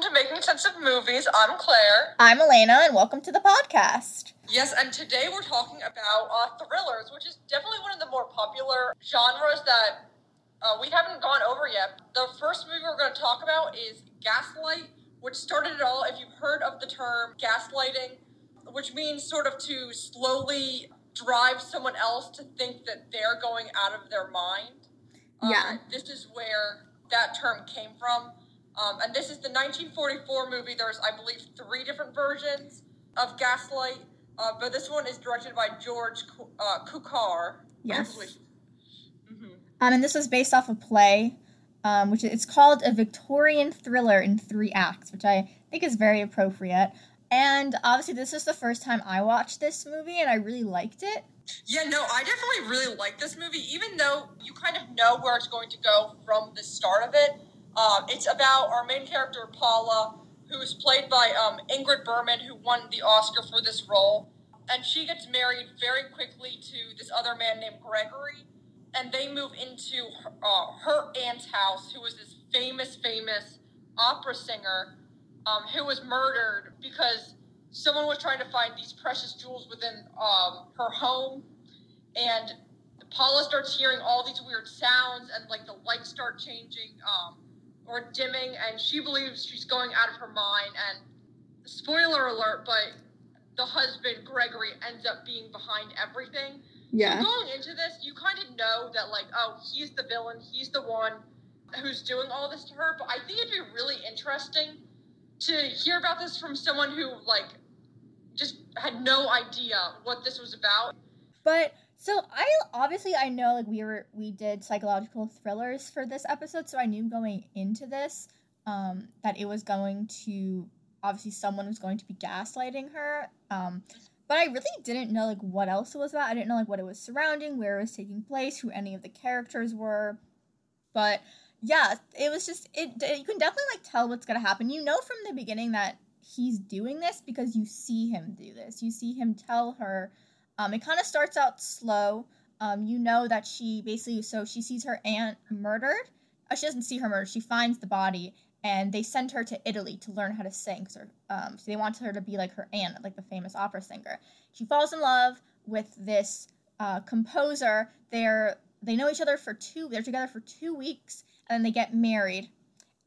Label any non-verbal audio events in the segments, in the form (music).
welcome to Making Sense of Movies. I'm Clare. I'm Alaina, and welcome to the podcast. Yes, and today we're talking about uh, thrillers, which is definitely one of the more popular genres that uh, we haven't gone over yet. The first movie we're going to talk about is Gaslight, which started it all. If you've heard of the term gaslighting, which means sort of to slowly drive someone else to think that they're going out of their mind. Um, Yeah. This is where that term came from. Um, and this is the 1944 movie. There's, I believe, three different versions of Gaslight. Uh, but this one is directed by George uh, Cukor. Yes. hmm Um, and this was based off a play, um, which it's called a Victorian thriller in three acts, which I think is very appropriate. And obviously, this is the first time I watched this movie, and I really liked it. Yeah, no, I definitely really like this movie, even though you kind of know where it's going to go from the start of it. Um, it's about our main character, Paula, who is played by um, Ingrid Bergman, who won the Oscar for this role. And she gets married very quickly to this other man named Gregory. And they move into her, uh, her aunt's house, who was this famous, famous opera singer um, who was murdered because someone was trying to find these precious jewels within um, her home. And Paula starts hearing all these weird sounds, and like the lights start changing um, or dimming, and she believes she's going out of her mind. And spoiler alert, but the husband, Gregory, ends up being behind everything. So going into this, you kind of know that, like, oh, he's the villain, he's the one who's doing all this to her. But I think it'd be really interesting to hear about this from someone who, like, just had no idea what this was about. But so I obviously I know like we were we did psychological thrillers for this episode, so I knew going into this um, that it was going to obviously someone was going to be gaslighting her. Um, but I really didn't know like what else it was about. I didn't know like what it was surrounding, where it was taking place, who any of the characters were. But yeah, it was just it. You can definitely like tell what's gonna happen. You know from the beginning that he's doing this because you see him do this. You see him tell her. Um, it kind of starts out slow. Um, you know that she basically so she sees her aunt murdered. Uh, she doesn't see her murdered. She finds the body, and they send her to Italy to learn how to sing. So, um, so they want her to be like her aunt, like the famous opera singer. She falls in love with this uh, composer. They're they know each other for two. They're together for two weeks, and then they get married.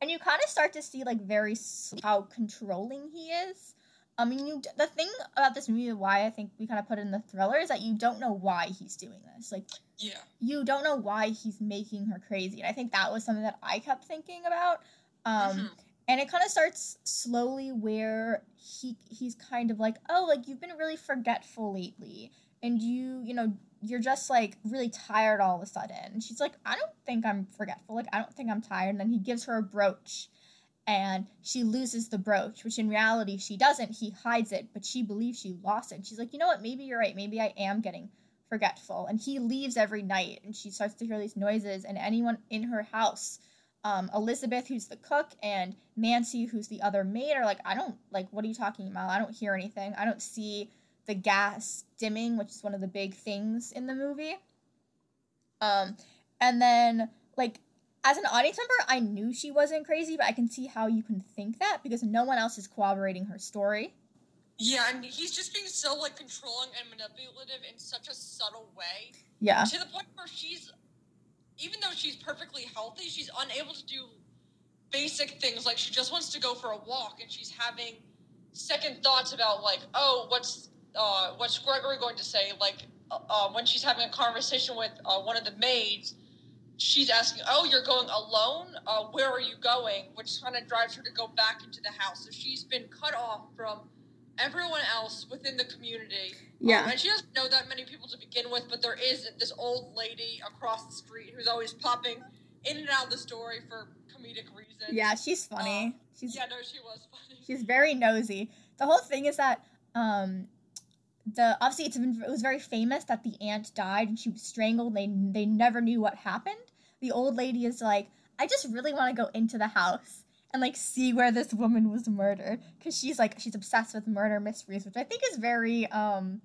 And you kind of start to see like very how controlling he is. I mean, you the thing about this movie, why I think we kind of put it in the thriller, is that you don't know why he's doing this. Like Yeah. you don't know why he's making her crazy, and I think that was something that I kept thinking about. Um, Mhm. and it kind of starts slowly where he he's kind of like, oh, like you've been really forgetful lately, and you you know you're just like really tired all of a sudden. And she's like, I don't think I'm forgetful. Like I don't think I'm tired. And then he gives her a brooch and she loses the brooch, which in reality she doesn't. He hides it, but she believes she lost it. And she's like, you know what? Maybe you're right. Maybe I am getting forgetful. And he leaves every night, and she starts to hear these noises. And anyone in her house, um, Elizabeth, who's the cook, and Nancy, who's the other maid, are like, I don't like. What are you talking about? I don't hear anything. I don't see the gas dimming, which is one of the big things in the movie. Um, and then like as an audience member, I knew she wasn't crazy, but I can see how you can think that because no one else is corroborating her story. Yeah, and he's just being so like controlling and manipulative in such a subtle way. Yeah. To the point where she's even though she's perfectly healthy, she's unable to do basic things like she just wants to go for a walk and she's having second thoughts about like, oh, what's uh what's Gregory going to say? Like uh, uh, when she's having a conversation with uh, one of the maids, she's asking, "Oh, you're going alone? Uh, where are you going?" Which kind of drives her to go back into the house. So she's been cut off from everyone else within the community. Yeah. Um, and she doesn't know that many people to begin with, but there is this old lady across the street who's always popping in and out of the story for comedic reasons. Yeah, she's funny. She's Yeah, no, she was funny. she's very nosy. The whole thing is that um the obviously it's been, it was very famous that the aunt died and she was strangled. They they never knew what happened. The old lady is like, I just really want to go into the house and like see where this woman was murdered because she's like she's obsessed with murder mysteries, which I think is very um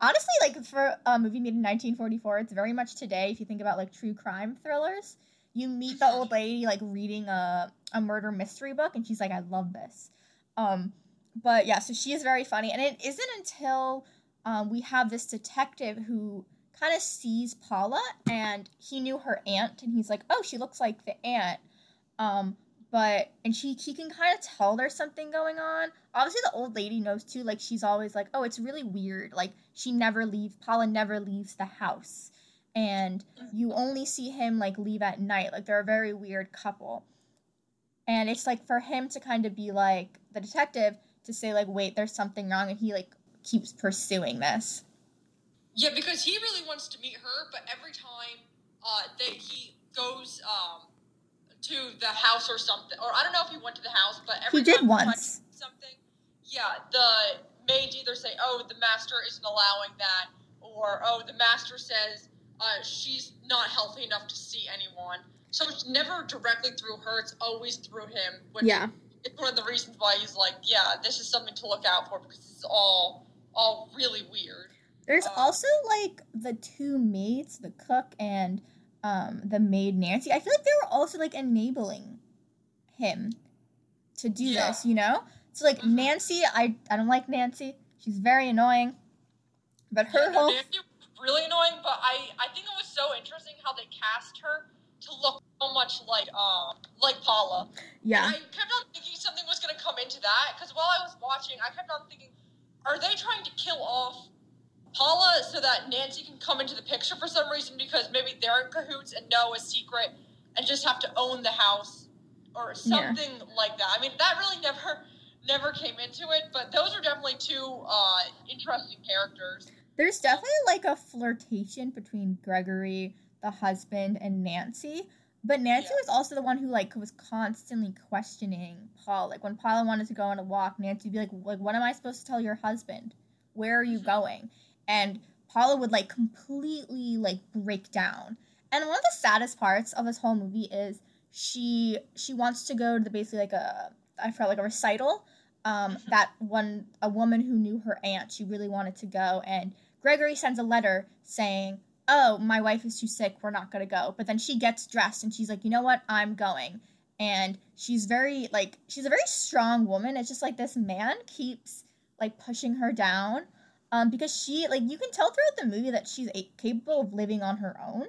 honestly like for a movie made in 1944, it's very much today. If you think about like true crime thrillers, you meet the old lady like reading a a murder mystery book, and she's like, I love this. Um, but yeah, so she is very funny, and it isn't until um, we have this detective who kind of sees Paula, and he knew her aunt, and he's like, oh, she looks like the aunt. Um, but and she he can kind of tell there's something going on. Obviously, the old lady knows too. Like she's always like, oh, it's really weird. Like she never leaves. Paula never leaves the house, and you only see him like leave at night. Like they're a very weird couple. And it's like for him to kind of be like the detective to say like, wait, there's something wrong, and he like keeps pursuing this. Yeah, because he really wants to meet her, but every time uh, that he goes um, to the house or something, or I don't know if he went to the house, but every He did time once. something, yeah, the maids either say, "Oh, the master isn't allowing that," or "Oh, the master says uh, she's not healthy enough to see anyone." So it's never directly through her; it's always through him. Which Yeah. it's one of the reasons why he's like, "Yeah, this is something to look out for because it's all all really weird." There's Uh, also like the two maids, the cook and um the maid Nancy. I feel like they were also like enabling him to do Yeah. this, you know? So like Mhm. Nancy, I I don't like Nancy. She's very annoying. But her Yeah, whole Nancy was really annoying, but I, I think it was so interesting how they cast her to look so much like um like Paula. yeah. And I kept on thinking something was gonna come into that because while I was watching, I kept on thinking, are they trying to kill off Paula so that Nancy can come into the picture for some reason because maybe they're in cahoots and know a secret and just have to own the house or Yeah. something like that. I mean, that really never never came into it, but those are definitely two uh, interesting characters. There's definitely like a flirtation between Gregory, the husband, and Nancy. But Nancy Yeah. was also the one who like was constantly questioning Paul. Like when Paula wanted to go on a walk, Nancy would be like, "Like what am I supposed to tell your husband? Where are you Mhm. going?" And Paula would like completely like break down. And one of the saddest parts of this whole movie is she she wants to go to the basically like a I forgot like a recital. Um, Mhm. that one a woman who knew her aunt, she really wanted to go, and Gregory sends a letter saying, "Oh, my wife is too sick. We're not gonna go." But then she gets dressed and she's like, "You know what? I'm going." And she's very like she's a very strong woman. It's just like this man keeps like pushing her down, um, because she like you can tell throughout the movie that she's a- capable of living on her own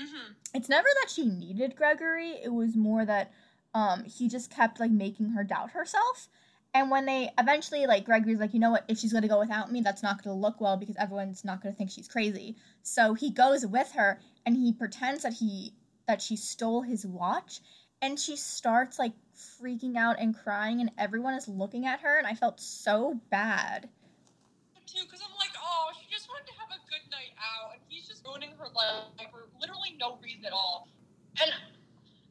Mm-hmm. it's never that she needed Gregory. It was more that um he just kept like making her doubt herself. And when they eventually like Gregory's like, you know what, if she's gonna go without me, that's not gonna look well because everyone's not gonna think she's crazy. So he goes with her and he pretends that he that she stole his watch and she starts like freaking out and crying and everyone is looking at her and I felt so bad. too because I'm like, oh, she just wanted to have a good night out, and he's just ruining her life for literally no reason at all. And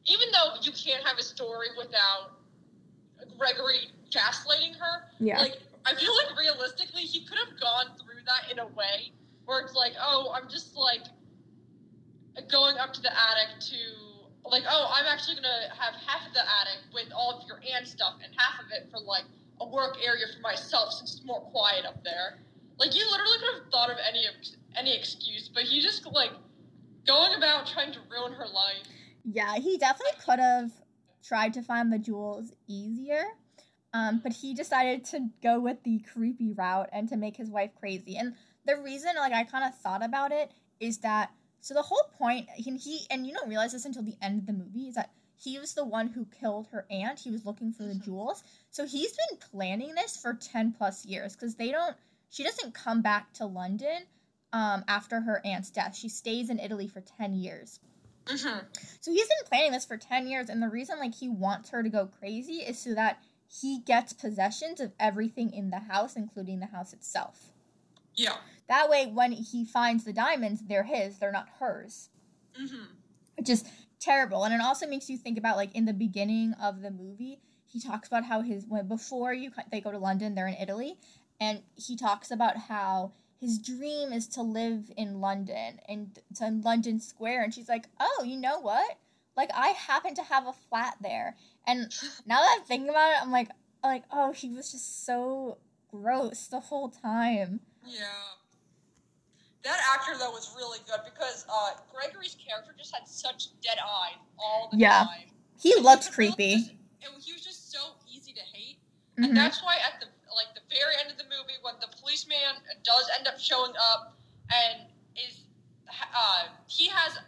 even though you can't have a story without Gregory gaslighting her, Yeah. like I feel like realistically he could have gone through that in a way where it's like, oh, I'm just like going up to the attic to like, oh, I'm actually gonna have half of the attic with all of your aunt stuff and half of it for like a work area for myself since it's more quiet up there. Like you literally could have thought of any any excuse, but he just like going about trying to ruin her life. Yeah, he definitely could have tried to find the jewels easier. Um, but he decided to go with the creepy route and to make his wife crazy. And the reason, like, I kind of thought about it is that so the whole point, he, he and you don't realize this until the end of the movie, is that he was the one who killed her aunt. He was looking for the Mhm. jewels. So he's been planning this for 10 plus years because they don't, she doesn't come back to London um, after her aunt's death. She stays in Italy for 10 years. Mm-hmm. So he's been planning this for 10 years, and the reason like he wants her to go crazy is so that he gets possessions of everything in the house, including the house itself. Yeah. That way, when he finds the diamonds, they're his, they're not hers. Mm-hmm. Which is terrible. And it also makes you think about like in the beginning of the movie, he talks about how his when before you they go to London, they're in Italy, and he talks about how his dream is to live in London and to London Square. And she's like, "Oh, you know what? Like I happen to have a flat there." And (laughs) now that I'm thinking about it, I'm like, like oh, he was just so gross the whole time. Yeah. That actor though was really good because uh, Gregory's character just had such dead eyes all the time. Yeah. time. he And really creepy. just- and he was just so easy to hate. Mhm. And that's why at the very end of the movie, when the policeman does end up showing up and is uh, he has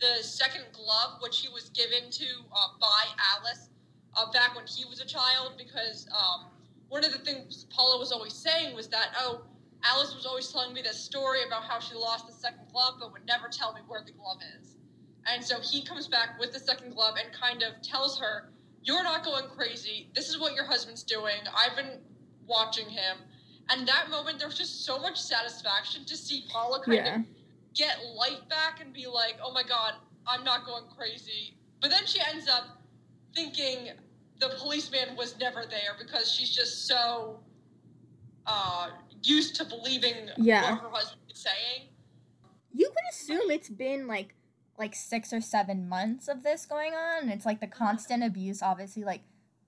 the second glove, which he was given to uh, by Alice uh, back when he was a child, because um, one of the things Paula was always saying was that oh. Alice was always telling me this story about how she lost the second glove, but would never tell me where the glove is. And so he comes back with the second glove and kind of tells her, You're not going crazy. This is what your husband's doing. I've been watching him. And that moment, there was just so much satisfaction to see Paula kind Yeah. of get life back and be like, Oh my God, I'm not going crazy. But then she ends up thinking the policeman was never there because she's just so uh, used to believing Yeah. what her husband is saying. You could assume it's been like like six or seven months of this going on, and it's like the constant abuse obviously like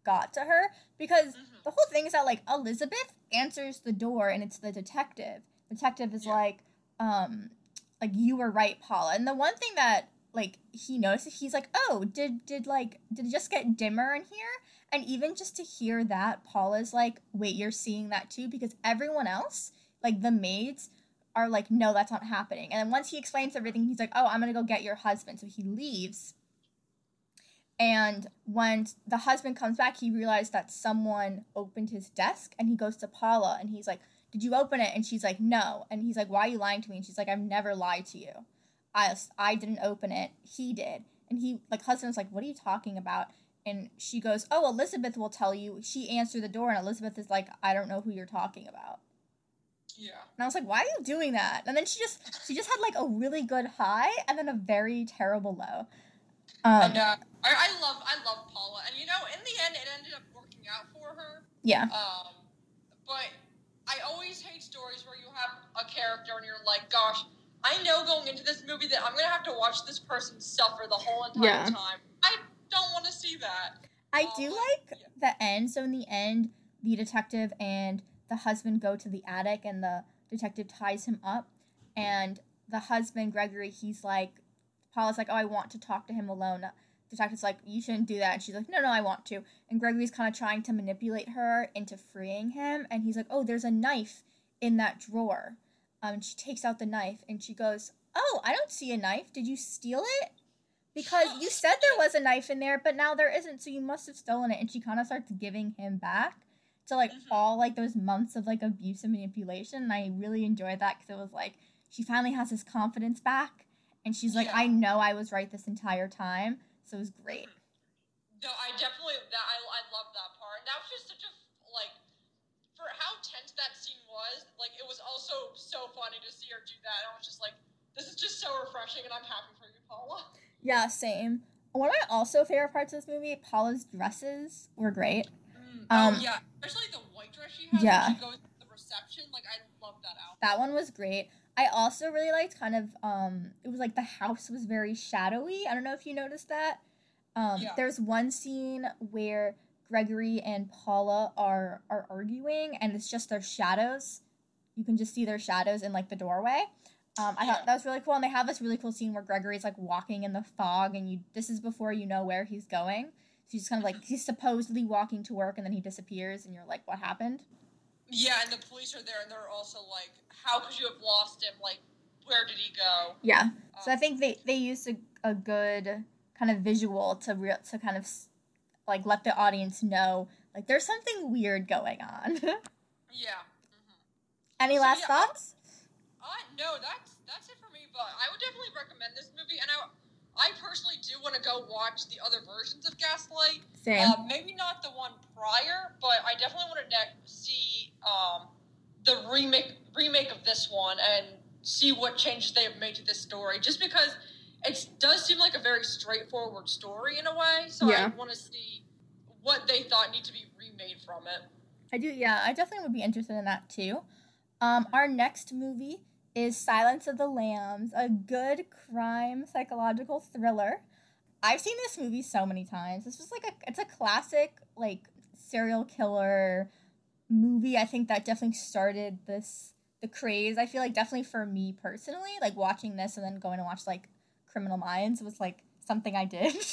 got to her because Mhm. The whole thing is that like Elizabeth answers the door and it's the detective. Detective is Yeah. like, um, like you were right, Paula. And the one thing that like he notices, he's like, oh, did did like did it just get dimmer in here? And even just to hear that, Paula's like, wait, you're seeing that too? Because everyone else, like the maids, are like, no, that's not happening. And then once he explains everything, he's like, oh, I'm gonna go get your husband. So he leaves. And when the husband comes back, he realized that someone opened his desk and he goes to Paula and he's like, Did you open it? And she's like, No. And he's like, Why are you lying to me? And she's like, I've never lied to you. I, I didn't open it. He did. And he, like, husband's like, What are you talking about? And she goes, Oh, Elizabeth will tell you. She answered the door, and Elizabeth is like, I don't know who you're talking about. Yeah. And I was like, why are you doing that? And then she just she just had like a really good high and then a very terrible low. Um, and uh, I, I love I love Paula, and you know, in the end, it ended up working out for her. yeah. Um, but I always hate stories where you have a character and you're like, gosh, I know going into this movie that I'm gonna have to watch this person suffer the whole entire Yeah. time. I don't want to see that. I Oh, do like the end. So in the end, the detective and the husband go to the attic, and the detective ties him up. And the husband, Gregory, he's like, Paula's like, "Oh, I want to talk to him alone." Detective's like, "You shouldn't do that." And she's like, "No, no, I want to." And Gregory's kind of trying to manipulate her into freeing him. And he's like, "Oh, there's a knife in that drawer." Um, and she takes out the knife, and she goes, "Oh, I don't see a knife. Did you steal it?" because you (gasps) said there was a knife in there, but now there isn't, so you must have stolen it. And she kind of starts giving him back to like Mhm. all like those months of like abuse and manipulation. And I really enjoyed that because it was like she finally has his confidence back, and she's like, Yeah. I know I was right this entire time. So it was great. No, I definitely that I, I love that part. That was just such a like for how tense that scene was. Like it was also so funny to see her do that. I was just like, this is just so refreshing, and I'm happy for you, Paula. Yeah, same. One of my also favorite parts of this movie, Paula's dresses were great. Um, oh yeah, especially the white dress she has. yeah. When she goes to the reception. Like I love that outfit. That one was great. I also really liked kind of um it was like the house was very shadowy. I don't know if you noticed that. Um Yeah. there's one scene where Gregory and Paula are are arguing and it's just their shadows. You can just see their shadows in like the doorway. Um, I Yeah. thought that was really cool, and they have this really cool scene where Gregory's like walking in the fog, and you this is before you know where he's going. So he's kind of like he's supposedly walking to work, and then he disappears, and you're like, what happened? Yeah, and the police are there, and they're also like, "How could you have lost him? Like, where did he go?" Yeah. So I Um, think they they used a, a good kind of visual to real to kind of like let the audience know like there's something weird going on. (laughs) yeah. hmm Any So, last yeah, thoughts? Uh, no, that's that's it for me. But I would definitely recommend this movie, and I, I personally do want to go watch the other versions of Gaslight. Same. Uh, maybe not the one prior, but I definitely want to ne- see um, the remake remake of this one and see what changes they have made to this story. Just because it does seem like a very straightforward story in a way, so I want to see what they thought need to be remade from it. I do. Yeah, I definitely would be interested in that too. Um, our next movie is Silence of the Lambs, a good crime psychological thriller. I've seen this movie so many times. This was like a it's a classic like serial killer movie. I think that definitely started this the craze. I feel like definitely for me personally, like watching this and then going to watch like Criminal Minds was like something I did. (laughs)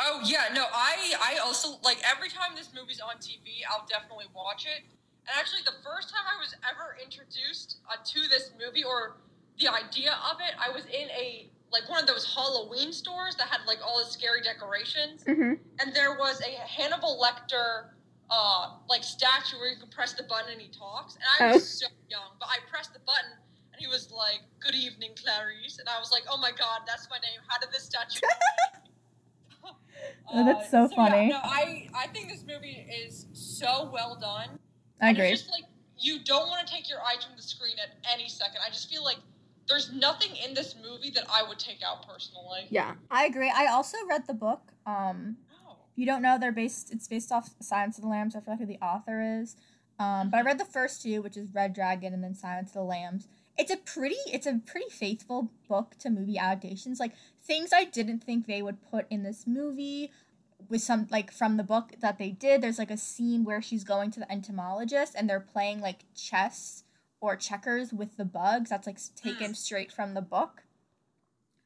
Oh yeah, no, I I also like every time this movie's on TV, I'll definitely watch it. And actually, the first time I was ever introduced uh, to this movie or the idea of it, I was in a like one of those Halloween stores that had like all the scary decorations, Mm-hmm. and there was a Hannibal Lecter uh, like statue where you can press the button and he talks. And I was so young, but I pressed the button and he was like, "Good evening, Clarice," and I was like, "Oh my god, that's my name. How did this statue?" (laughs) (laughs) Oh, that's so yeah, funny. no, I I think this movie is so well done. I agree. It's just like you don't want to take your eyes from the screen at any second. I just feel like there's nothing in this movie that I would take out personally. Yeah, I agree. I also read the book. Um, if you don't know, they're based. It's based off Silence of the Lambs. I forget who the author is. Um, but I read the first two, which is Red Dragon and then Silence of the Lambs. It's a pretty, it's a pretty faithful book to movie adaptations. Like things I didn't think they would put in this movie with some like from the book that they did. There's like a scene where she's going to the entomologist and they're playing like chess or checkers with the bugs. That's like taken straight from the book.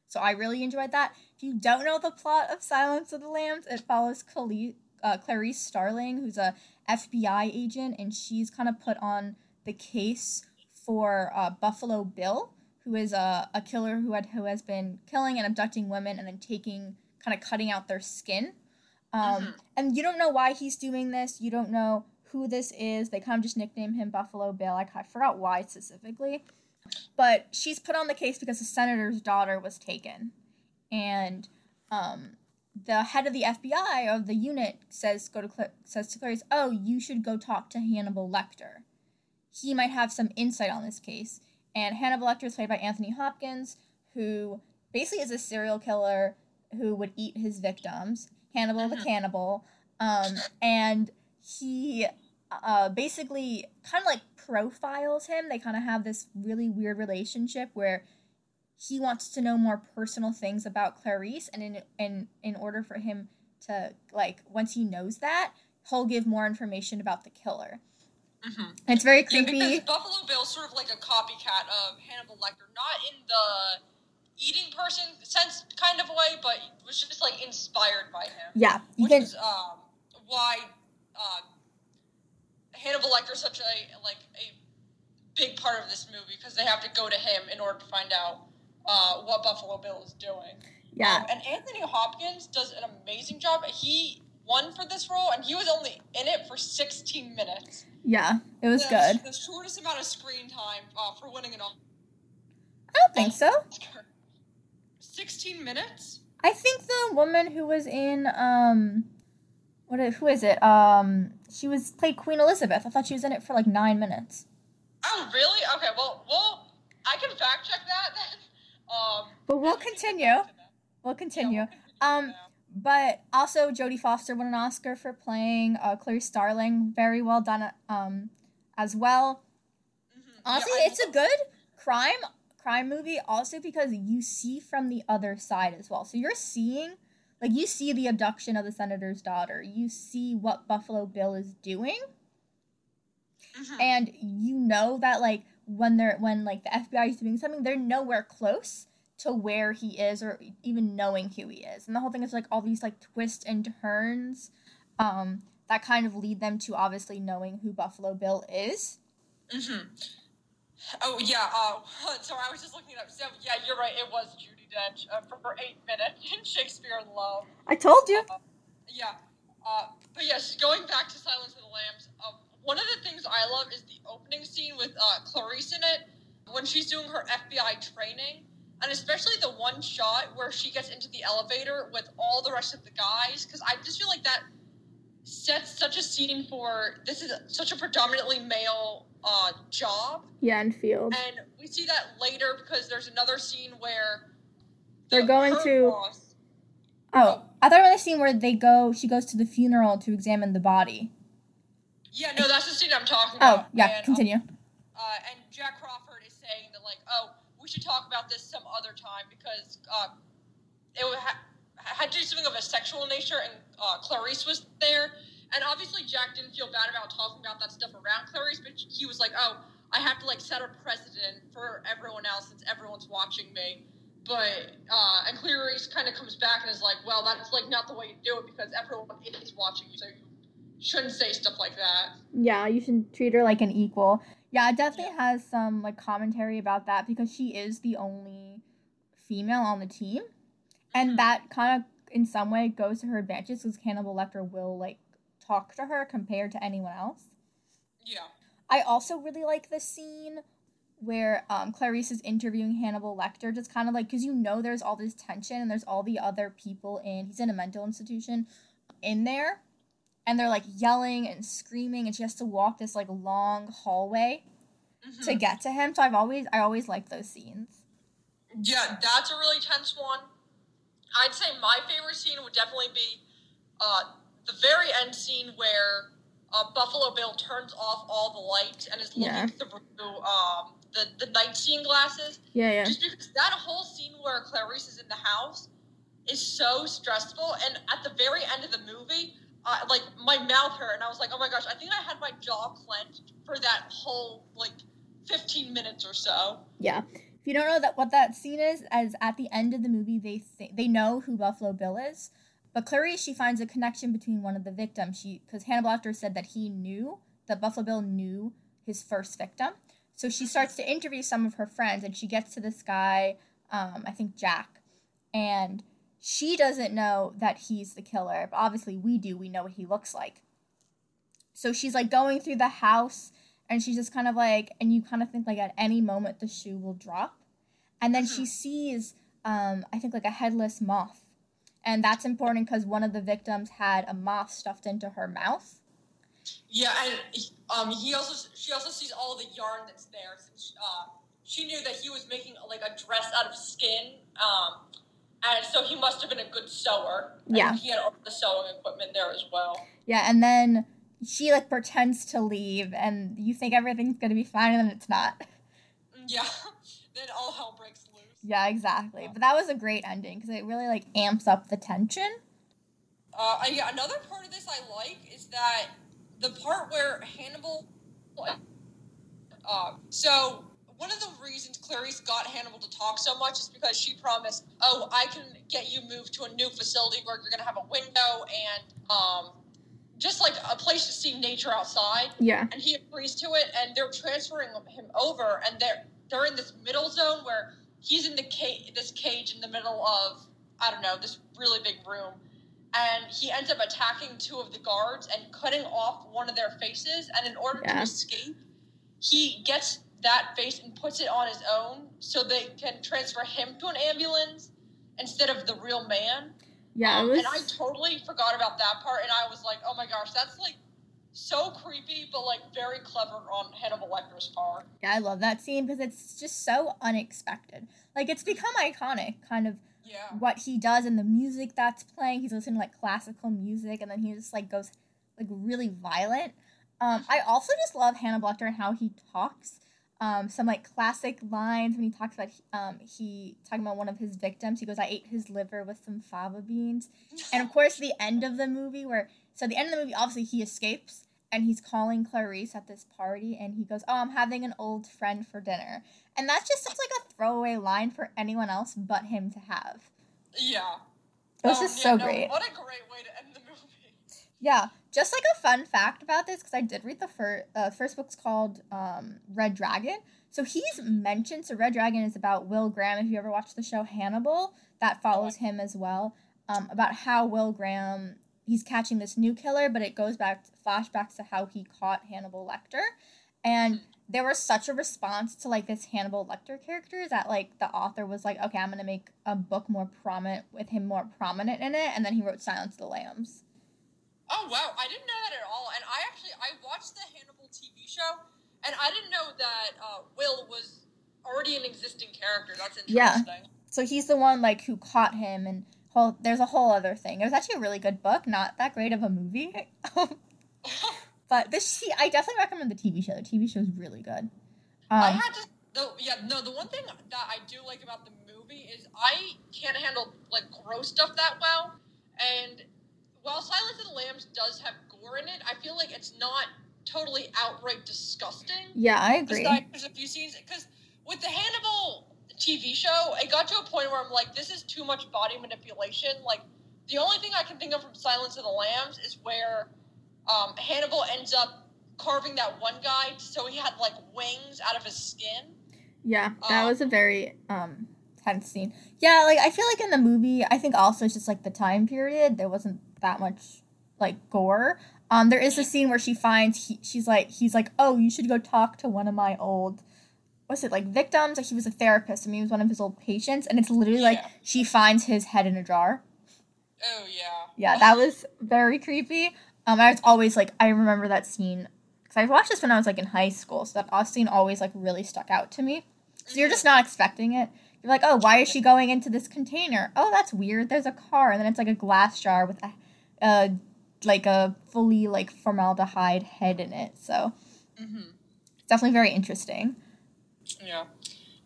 So I really enjoyed that. If you don't know the plot of Silence of the Lambs, it follows Cali- uh, Clarice Starling, who's a FBI agent, and she's kind of put on the case for uh, Buffalo Bill, who is a, a killer who had who has been killing and abducting women and then taking kind of cutting out their skin. Um, Mhm. And you don't know why he's doing this. You don't know who this is. They kind of just nickname him Buffalo Bill. I, I forgot why specifically. But she's put on the case because the senator's daughter was taken. And um, the head of the FBI of the unit says go to Cla- says to Clarice, "Oh, you should go talk to Hannibal Lecter. He might have some insight on this case." And Hannibal Lecter is played by Anthony Hopkins, who basically is a serial killer who would eat his victims. Hannibal the Mhm. cannibal, um, and he uh, basically kind of like profiles him. They kind of have this really weird relationship where he wants to know more personal things about Clarice, and in in in order for him to like once he knows that, he'll give more information about the killer. Mm-hmm. It's very Yeah, creepy. because Buffalo Bill's sort of like a copycat of Hannibal Lecter, not in the eating person sense kind of way, but was just like inspired by him. yeah, you which can. is um, why uh, Hannibal Lecter is such a like a big part of this movie because they have to go to him in order to find out uh, what Buffalo Bill is doing. Yeah, Um, and Anthony Hopkins does an amazing job. He won for this role, and he was only in it for 16 minutes. yeah, it was the, good. The shortest amount of screen time uh, for winning an Oscar. I don't think so. Oscar. 16 minutes? I think the woman who was in um, what? i- Who is it? Um, she was played Queen Elizabeth. I thought she was in it for like nine minutes. Oh, really? Okay, well, well, I can fact check that then. (laughs) Um, But we'll we can get continue. back to that. We'll Yeah, continue. we'll continue Um. But also, Jodie Foster won an Oscar for playing uh, Clarice Starling. Very well done, um, as well. Mhm. Honestly, Yeah, I it's a good crime crime movie. Also, because you see from the other side as well. So you're seeing, like, you see the abduction of the senator's daughter. You see what Buffalo Bill is doing, Mhm. and you know that like when they're when like the FBI is doing something, they're nowhere close to where he is or even knowing who he is. And the whole thing is like all these like twists and turns um that kind of lead them to obviously knowing who Buffalo Bill is. Mhm. Oh yeah. Uh, (laughs) sorry, I was just looking it up. So yeah, you're right. It was Judi Dench uh, for, for eight minutes (laughs) in Shakespeare in Love. I told you. Uh, yeah. Uh, but yes, going back to Silence of the Lambs, uh, one of the things I love is the opening scene with uh, Clarice in it when she's doing her FBI training, and especially the one shot where she gets into the elevator with all the rest of the guys, because I just feel like that sets such a scene for this is such a predominantly male uh, job, Yeah, and Field. and we see that later because there's another scene where They're going to- boss- Oh, I thought it was the scene where they go. She goes to the funeral to examine the body. Yeah, no, that's the scene I'm talking Oh, about. Oh, yeah. And, um, Continue. uh, and Jack Crawford is saying that like, oh, we should talk about this some other time because uh, it would ha- had to do something of a sexual nature, and uh, Clarice was there, and obviously Jack didn't feel bad about talking about that stuff around Clarice, but he was like, oh, I have to like set a precedent for everyone else since everyone's watching me, but uh, and Clarice kind of comes back and is like, well, that's like not the way you do it because everyone is watching you, so you shouldn't say stuff like that. Yeah, you should treat her like an equal. Yeah, it definitely yeah. has some like commentary about that because she is the only female on the team, and mm-hmm. that kind of in some way goes to her advantage because Hannibal Lecter will like talk to her compared to anyone else. Yeah. I also really like the scene where um, Clarice is interviewing Hannibal Lecter, just kind of like because you know there's all this tension and there's all the other people in he's in a mental institution in there, and they're like yelling and screaming, and she has to walk this like long hallway mm-hmm. to get to him. So I've always I always like those scenes. Yeah, that's a really tense one. I'd say my favorite scene would definitely be uh, the very end scene where uh, Buffalo Bill turns off all the lights and is looking yeah. through um, the, the night seeing glasses. Yeah, yeah. Just because that whole scene where Clarice is in the house is so stressful. And at the very end of the movie, uh, like my mouth hurt, and I was like, oh my gosh, I think I had my jaw clenched for that whole like 15 minutes or so. Yeah. If you don't know that what that scene is, as at the end of the movie, they th- they know who Buffalo Bill is, but Clarice she finds a connection between one of the victims. She because Hannibal Lecter said that he knew that Buffalo Bill knew his first victim, so she starts to interview some of her friends, and she gets to this guy, um, I think Jack, and she doesn't know that he's the killer, but obviously we do. We know what he looks like. So she's like going through the house, and she's just kind of like, and you kind of think like at any moment the shoe will drop, and then she mm-hmm. sees, um, I think like a headless moth, and that's important because one of the victims had a moth stuffed into her mouth yeah, and um, he also she also sees all the yarn that's there since uh, she knew that he was making like a dress out of skin. Um, and so he must have been a good sewer. Yeah, he had all the sewing equipment there as well. Yeah, and then she like pretends to leave, and you think everything's gonna be fine, and then it's not. Mm, yeah, (laughs) then all hell breaks. Yeah, exactly. But that was a great ending because it really like amps up the tension. Uh, yeah, another part of this I like is that the part where Hannibal. Uh, so one of the reasons Clarice got Hannibal to talk so much is because she promised, "Oh, I can get you moved to a new facility where you're going to have a window and um, just like a place to see nature outside." Yeah. And he agrees to it, and they're transferring him over, and they're they're in this middle zone where he's in the cage, this cage in the middle of I don't know this really big room, and he ends up attacking two of the guards and cutting off one of their faces. And in order yeah. to escape, he gets that face and puts it on his own so they can transfer him to an ambulance instead of the real man. Yeah, um, was... and I totally forgot about that part, and I was like, "Oh my gosh, that's like so creepy, but like very clever on Hannibal Lecter's part." Yeah, I love that scene because it's just so unexpected. Like it's become iconic, kind of yeah. what he does and the music that's playing. He's listening to like classical music, and then he just like goes like really violent. Um, I also just love Hannibal Lecter and how he talks. Um, some like classic lines when he talks about um, he talking about one of his victims. He goes, "I ate his liver with some fava beans," (laughs) and of course the end of the movie where so at the end of the movie obviously he escapes and he's calling Clarice at this party and he goes, "Oh, I'm having an old friend for dinner." And that's just such like a throwaway line for anyone else but him to have. Yeah. It was oh, just yeah, so no, great. What a great way to end the movie. Yeah, just like a fun fact about this, because I did read the first uh, first book's called um, Red Dragon. So he's mentioned. So Red Dragon is about Will Graham. If you ever watched the show Hannibal, that follows him as well. Um, about how Will Graham he's catching this new killer, but it goes back flashbacks to how he caught Hannibal Lecter, and there was such a response to like this Hannibal Lecter character that like the author was like, okay, I'm gonna make a book more prominent with him more prominent in it, and then he wrote Silence of the Lambs. Oh wow, I didn't know that at all. And I actually I watched the Hannibal TV show, and I didn't know that uh, Will was already an existing character. That's interesting. Yeah. So he's the one like who caught him, and whole there's a whole other thing. It was actually a really good book, not that great of a movie. (laughs) But this, I definitely recommend the TV show. The TV show is really good. Um, I had to, the, yeah, no, the one thing that I do like about the movie is I can't handle like gross stuff that well, and while Silence of the Lambs does have gore in it, I feel like it's not totally outright disgusting. Yeah, I agree. There's a few scenes because with the Hannibal TV show, it got to a point where I'm like, this is too much body manipulation. Like, the only thing I can think of from Silence of the Lambs is where um, Hannibal ends up carving that one guy so he had like wings out of his skin. Yeah, that Um, was a very um tense scene. Yeah, like I feel like in the movie, I think also it's just like the time period. There wasn't that much like gore. Um, there is a scene where she finds he, she's like he's like, oh, you should go talk to one of my old, what's it like victims? Like he was a therapist. I mean, he was one of his old patients, and it's literally like she finds his head in a jar. Oh yeah. Yeah, that was very creepy. Um, I was always like, I remember that scene because I watched this when I was like in high school, so that scene always like really stuck out to me. So you're just not expecting it. You're like, oh, why is she going into this container? Oh, that's weird. There's a car, and then it's like a glass jar with a, uh, like a fully like formaldehyde head in it. So hmm it's definitely very interesting. Yeah.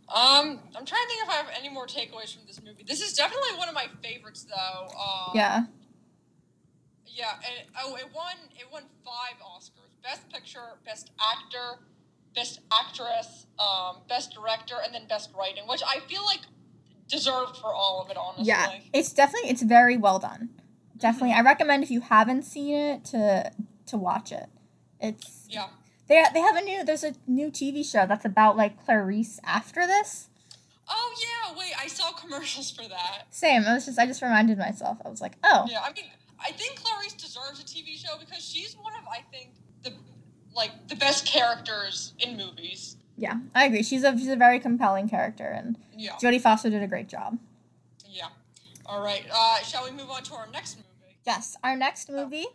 Um, I'm trying to think if I have any more takeaways from this movie. This is definitely one of my favorites, though. Um, Yeah, Yeah, and oh, it won. It won five Oscars: Best Picture, Best Actor, Best Actress, um, Best Director, and then Best Writing, which I feel like deserved for all of it. Honestly. yeah. It's definitely it's very well done. Definitely, I recommend if you haven't seen it to to watch it. It's Yeah. They they have a new there's a new TV show that's about like Clarice after this. Oh yeah. Wait, I saw commercials for that. Same. I was just I just reminded myself. I was like, oh Yeah, I mean, I think Clarice deserves a TV show because she's one of, I think, the like the best characters in movies. yeah, I agree. She's a she's a very compelling character, and Yeah. Jodie Foster did a great job. Yeah. All right. Uh, shall we move on to our next movie? Yes, our next movie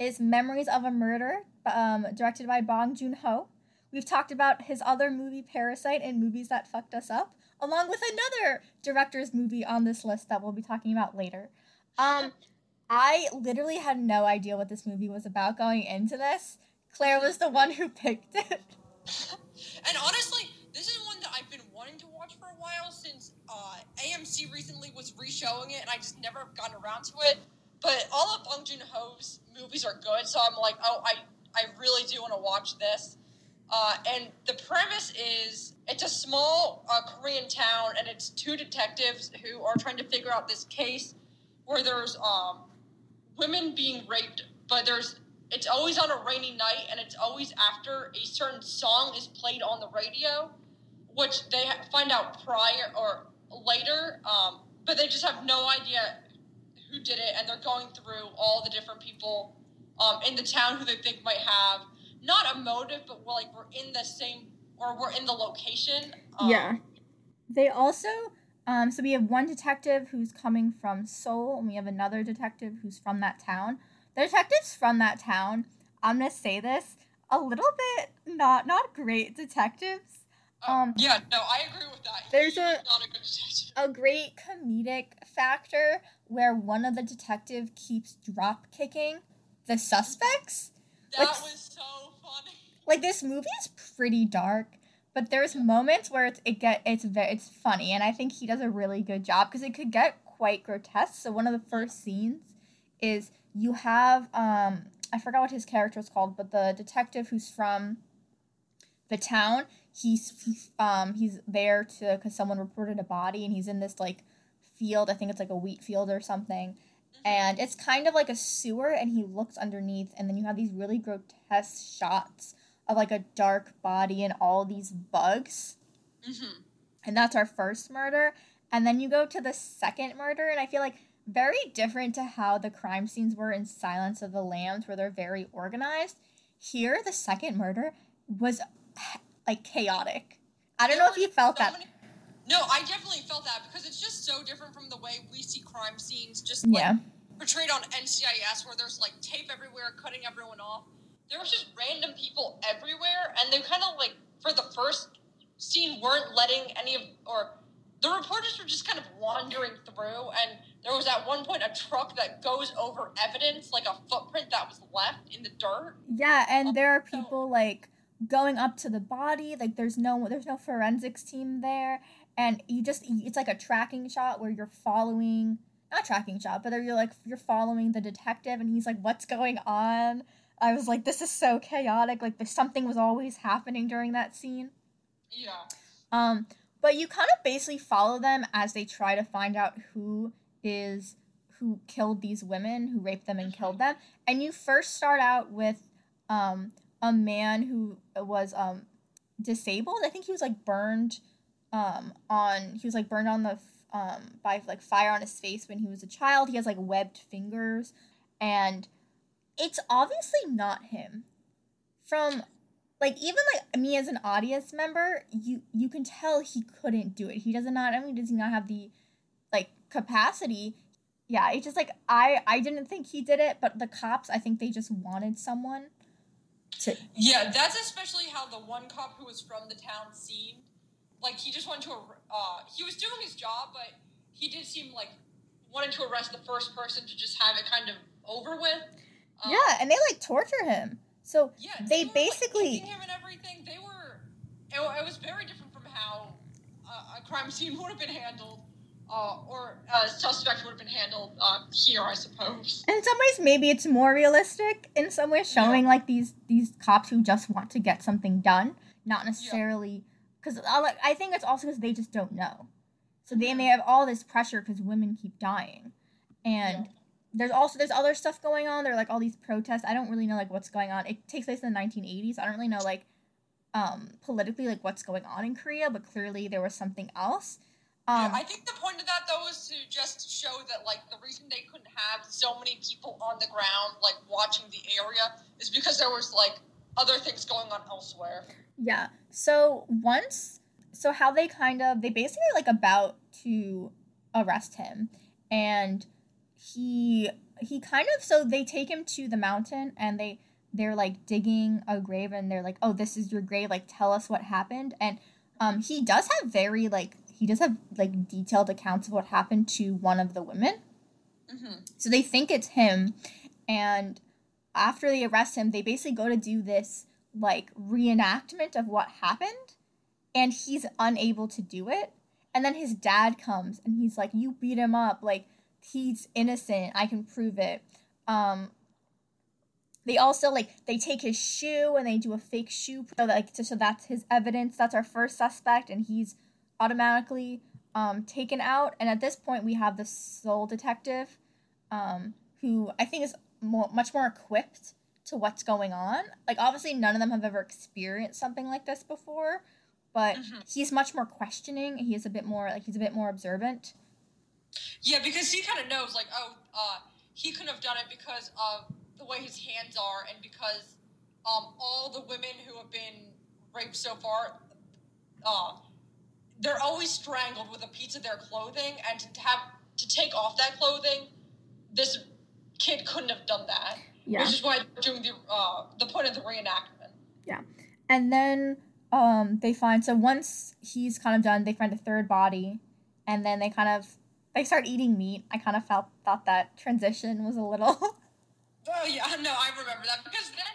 is Memories of a Murder, um, directed by Bong Joon Ho. We've talked about his other movie, Parasite, and movies that fucked us up, along with another director's movie on this list that we'll be talking about later. Um, I literally had no idea what this movie was about going into this. Clare was the one who picked it. (laughs) And honestly, this is one that I've been wanting to watch for a while since uh, AMC recently was re-showing it, and I just never gotten around to it. But all of Bong Joon Ho's movies are good, so I'm like, oh, I I really do want to watch this. Uh, and the premise is it's a small uh, Korean town, and it's two detectives who are trying to figure out this case where there's um, women being raped, but there's it's always on a rainy night, and it's always after a certain song is played on the radio, which they find out prior or later, um, but they just have no idea who did it, and they're going through all the different people um, in the town who they think might have not a motive, but we're like we're in the same or we're in the location. Um, yeah. They also, um, so we have one detective who's coming from Seoul, and we have another detective who's from that town. The detectives from that town, I'm gonna say this, a little bit not not great detectives. Uh, Um, yeah, no, I agree with that. there's a- not a. A great comedic factor where one of the detective keeps drop kicking the suspects. That like- was so funny. like this movie is pretty dark but there's moments where it's it get it's it's funny and i think he does a really good job because it could get quite grotesque so one of the first scenes is you have um i forgot what his character is called but the detective who's from the town he's, he's um he's there to because someone reported a body and he's in this like field i think it's like a wheat field or something and it's kind of like a sewer and he looks underneath and then you have these really grotesque shots of like a dark body and all these bugs. Hmm and that's our first murder. And then you go to the second murder and i feel like very different to how the crime scenes were in silence of the lambs where they're very organized. Here the second murder was like chaotic. I don't know if you felt that No, I definitely felt that because it's just so different from the way we see crime scenes just like yeah portrayed on NCIS where there's like tape everywhere cutting everyone off. There was just random people everywhere and they kind of like for the first scene weren't letting any of or the reporters were just kind of wandering through and there was at one point a truck that goes over evidence like a footprint that was left in the dirt. Yeah, and there are people like going up to the body. Like there's no there's no forensics team there, and you just it's like a tracking shot where you're following not tracking shot, but you're like you're following the detective, and he's like, "What's going on?" I was like, "This is so chaotic." Like there's something was always happening during that scene. Yeah. Um, but you kind of basically follow them as they try to find out who is who killed these women, who raped them and killed them. And you first start out with um, a man who was um, disabled. I think he was like burned um, on. He was like burned on the um, by like fire on his face when he was a child. He has like webbed fingers, and it's obviously not him. From like even like me as an audience member, you you can tell he couldn't do it. He does not only does he not have the like capacity. Yeah, it's just like I I didn't think he did it, but the cops I think they just wanted someone to. Yeah, that's especially how the one cop who was from the town seemed. Like he just wanted to. Uh, he was doing his job, but he did seem like wanted to arrest the first person to just have it kind of over with. Um, yeah, and they like torture him. So yeah, they, they were, basically like, him and everything. They were. It, it, was very different from how uh, a crime scene would have been handled, uh, or a suspect would have been handled uh, here, I suppose. And in some ways, maybe it's more realistic. In some ways, showing yeah. like these these cops who just want to get something done, not necessarily because yeah. I think it's also because they just don't know. So they may have all this pressure because women keep dying, and. Yeah there's also there's other stuff going on. There are like all these protests. I don't really know like what's going on. It takes place in the 1980s. I don't really know like um politically like what's going on in Korea, but clearly there was something else. Um, yeah, I think the point of that though was to just show that like the reason they couldn't have so many people on the ground like watching the area is because there was like other things going on elsewhere. Yeah. So once so how they kind of they basically like about to arrest him and he he kind of so they take him to the mountain and they they're like digging a grave and they're like oh this is your grave like tell us what happened and um he does have very like he does have like detailed accounts of what happened to one of the women mm-hmm. so they think it's him and after they arrest him they basically go to do this like reenactment of what happened and he's unable to do it and then his dad comes and he's like you beat him up like he's innocent. I can prove it. Um, they also like they take his shoe and they do a fake shoe so like so that's his evidence. That's our first suspect, and he's automatically um, taken out. And at this point, we have the Seoul detective, um, who I think is more, much more equipped to what's going on. Like obviously, none of them have ever experienced something like this before, but mm-hmm. he's much more questioning. He is a bit more like he's a bit more observant. Yeah, because he kind of knows, like, oh, uh, he couldn't have done it because of the way his hands are, and because um, all the women who have been raped so far, uh, they're always strangled with a piece of their clothing, and to have to take off that clothing, this kid couldn't have done that. Yeah. Which is why they're doing the uh, the point of the reenactment. Yeah, and then um, they find so once he's kind of done, they find a third body, and then they kind of they start eating meat, I kind of felt thought that transition was a little. (laughs) oh yeah, no, I remember that because then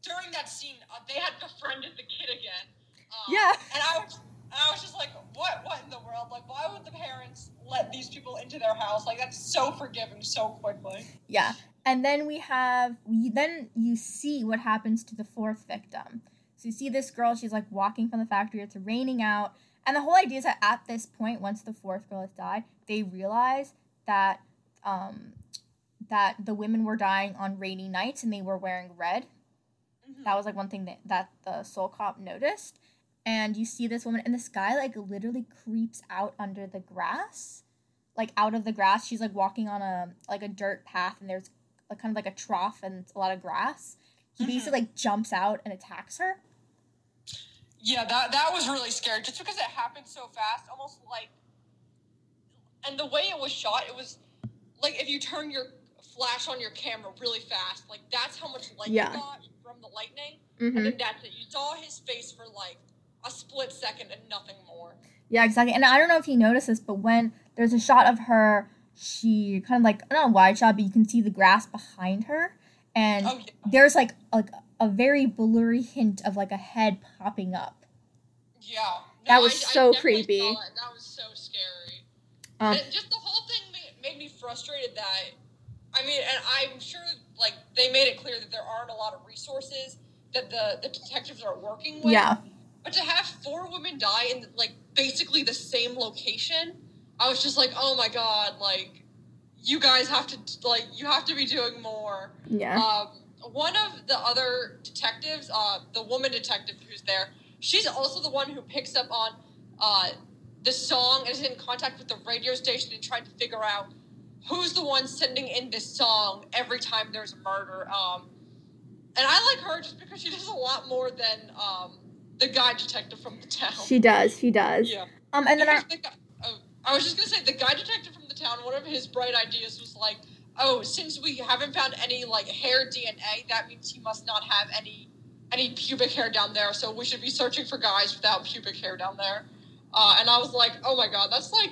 during that scene uh, they had befriended the kid again. Um, yeah. And I was, and I was just like, what, what in the world? Like, why would the parents let these people into their house? Like, that's so forgiving so quickly. Yeah. And then we have, we then you see what happens to the fourth victim. So you see this girl, she's like walking from the factory, it's raining out. And the whole idea is that at this point, once the fourth girl has died, they realize that um, that the women were dying on rainy nights and they were wearing red. Mm-hmm. That was like one thing that, that the Seoul cop noticed. And you see this woman, and this guy like literally creeps out under the grass, like out of the grass. She's like walking on a like a dirt path, and there's like kind of like a trough and a lot of grass. He mm-hmm. basically like jumps out and attacks her. Yeah, that that was really scary just because it happened so fast, almost like and the way it was shot, it was like if you turn your flash on your camera really fast, like that's how much light yeah. you got from the lightning. Mm-hmm. And then that's it. You saw his face for like a split second and nothing more. Yeah, exactly. And I don't know if you noticed this, but when there's a shot of her, she kind of like not a wide shot, but you can see the grass behind her, and oh, yeah. there's like like a very blurry hint of like a head popping up. Yeah. No, that was I, so I creepy. That was so scary. Um, just the whole thing made, made me frustrated that I mean, and I'm sure like they made it clear that there aren't a lot of resources that the, the detectives are working with. Yeah. But to have four women die in like basically the same location, I was just like, oh my god, like you guys have to like you have to be doing more. Yeah. Um, one of the other detectives, uh, the woman detective who's there, she's also the one who picks up on uh, the song and is in contact with the radio station and trying to figure out who's the one sending in this song every time there's a murder. Um, and I like her just because she does a lot more than um, the guy detective from the town. She does. She does. Yeah. Um, and then Because the guy- oh, I was just gonna say the guy detective from the town. One of his bright ideas was like, "Oh, since we haven't found any like hair DNA, that means he must not have any any pubic hair down there. So we should be searching for guys without pubic hair down there." Uh, and I was like, "Oh my god, that's like."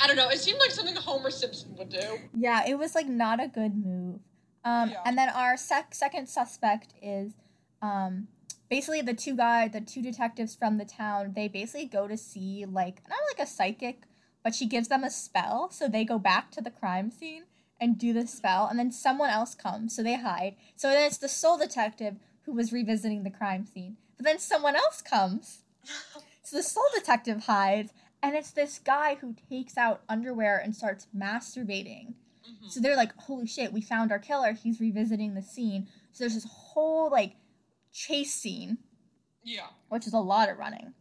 I don't know. It seemed like something Homer Simpson would do. yeah, it was like not a good move. Um, Yeah. and then our sec- second suspect is, um, basically the two guy, the two detectives from the town. They basically go to see like not like a psychic, but she gives them a spell, so they go back to the crime scene and do the spell, and then someone else comes, so they hide. So then it's the Seoul detective who was revisiting the crime scene, but then someone else comes. (laughs) So the Seoul detective hides, and it's this guy who takes out underwear and starts masturbating. Mhm. So they're like, "Holy shit, we found our killer. He's revisiting the scene." So there's this whole like chase scene, Yeah. which is a lot of running.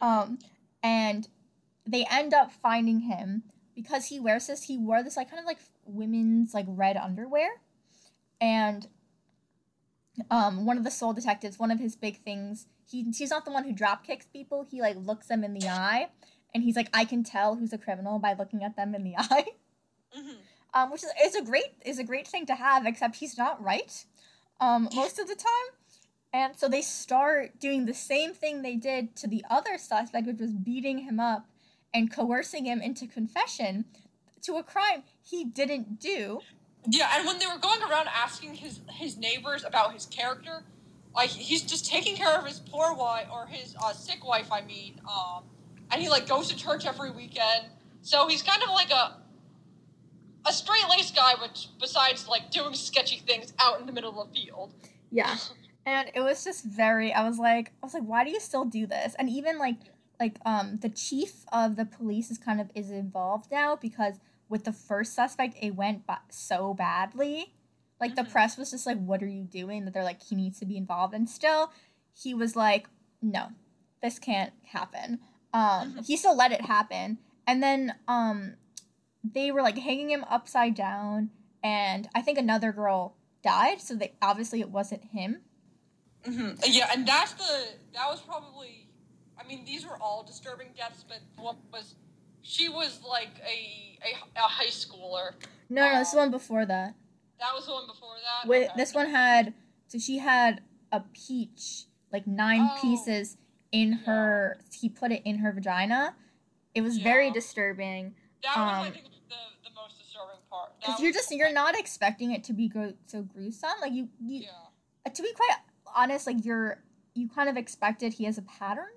Um, and they end up finding him because he wears this. He wore this like kind of like women's like red underwear, and um, one of the Seoul detectives, one of his big things, he he's not the one who drop kicks people. He like looks them in the eye, and he's like, I can tell who's a criminal by looking at them in the (laughs) eye. hmm um, which is, is a great is a great thing to have. Except he's not right, um, most of the time. And so they start doing the same thing they did to the other suspect, which was beating him up and coercing him into confession to a crime he didn't do. Yeah, and when they were going around asking his his neighbors about his character, like he's just taking care of his poor wife or his uh, sick wife, I mean, um, and he like goes to church every weekend. So he's kind of like a a straight laced guy, which besides like doing sketchy things out in the middle of the field. Yeah. (laughs) And it was just very I was like I was like, why do you still do this? And even like like um the chief of the police is kind of is involved now because with the first suspect it went ba- so badly. Like the Mhm. press was just like, what are you doing? That they're like, he needs to be involved. And still he was like, no, this can't happen. Um Mhm. he still let it happen. And then um they were like hanging him upside down and I think another girl died, so they obviously it wasn't him. Hmm Yeah, and that's the that was probably. I mean, these were all disturbing deaths, but one was she was like a a, a high schooler. No, no, this the one before that. That was the one before that. With Okay. this one had so she had a peach, like nine Oh. pieces in Yeah. her. He put it in her vagina. It was very disturbing That was, I um, think, the, the most disturbing part. Because you're just you're not expecting it to be gro- so gruesome. Like you, you Yeah. uh, to be quite honest, like you're you kind of expected he has a pattern,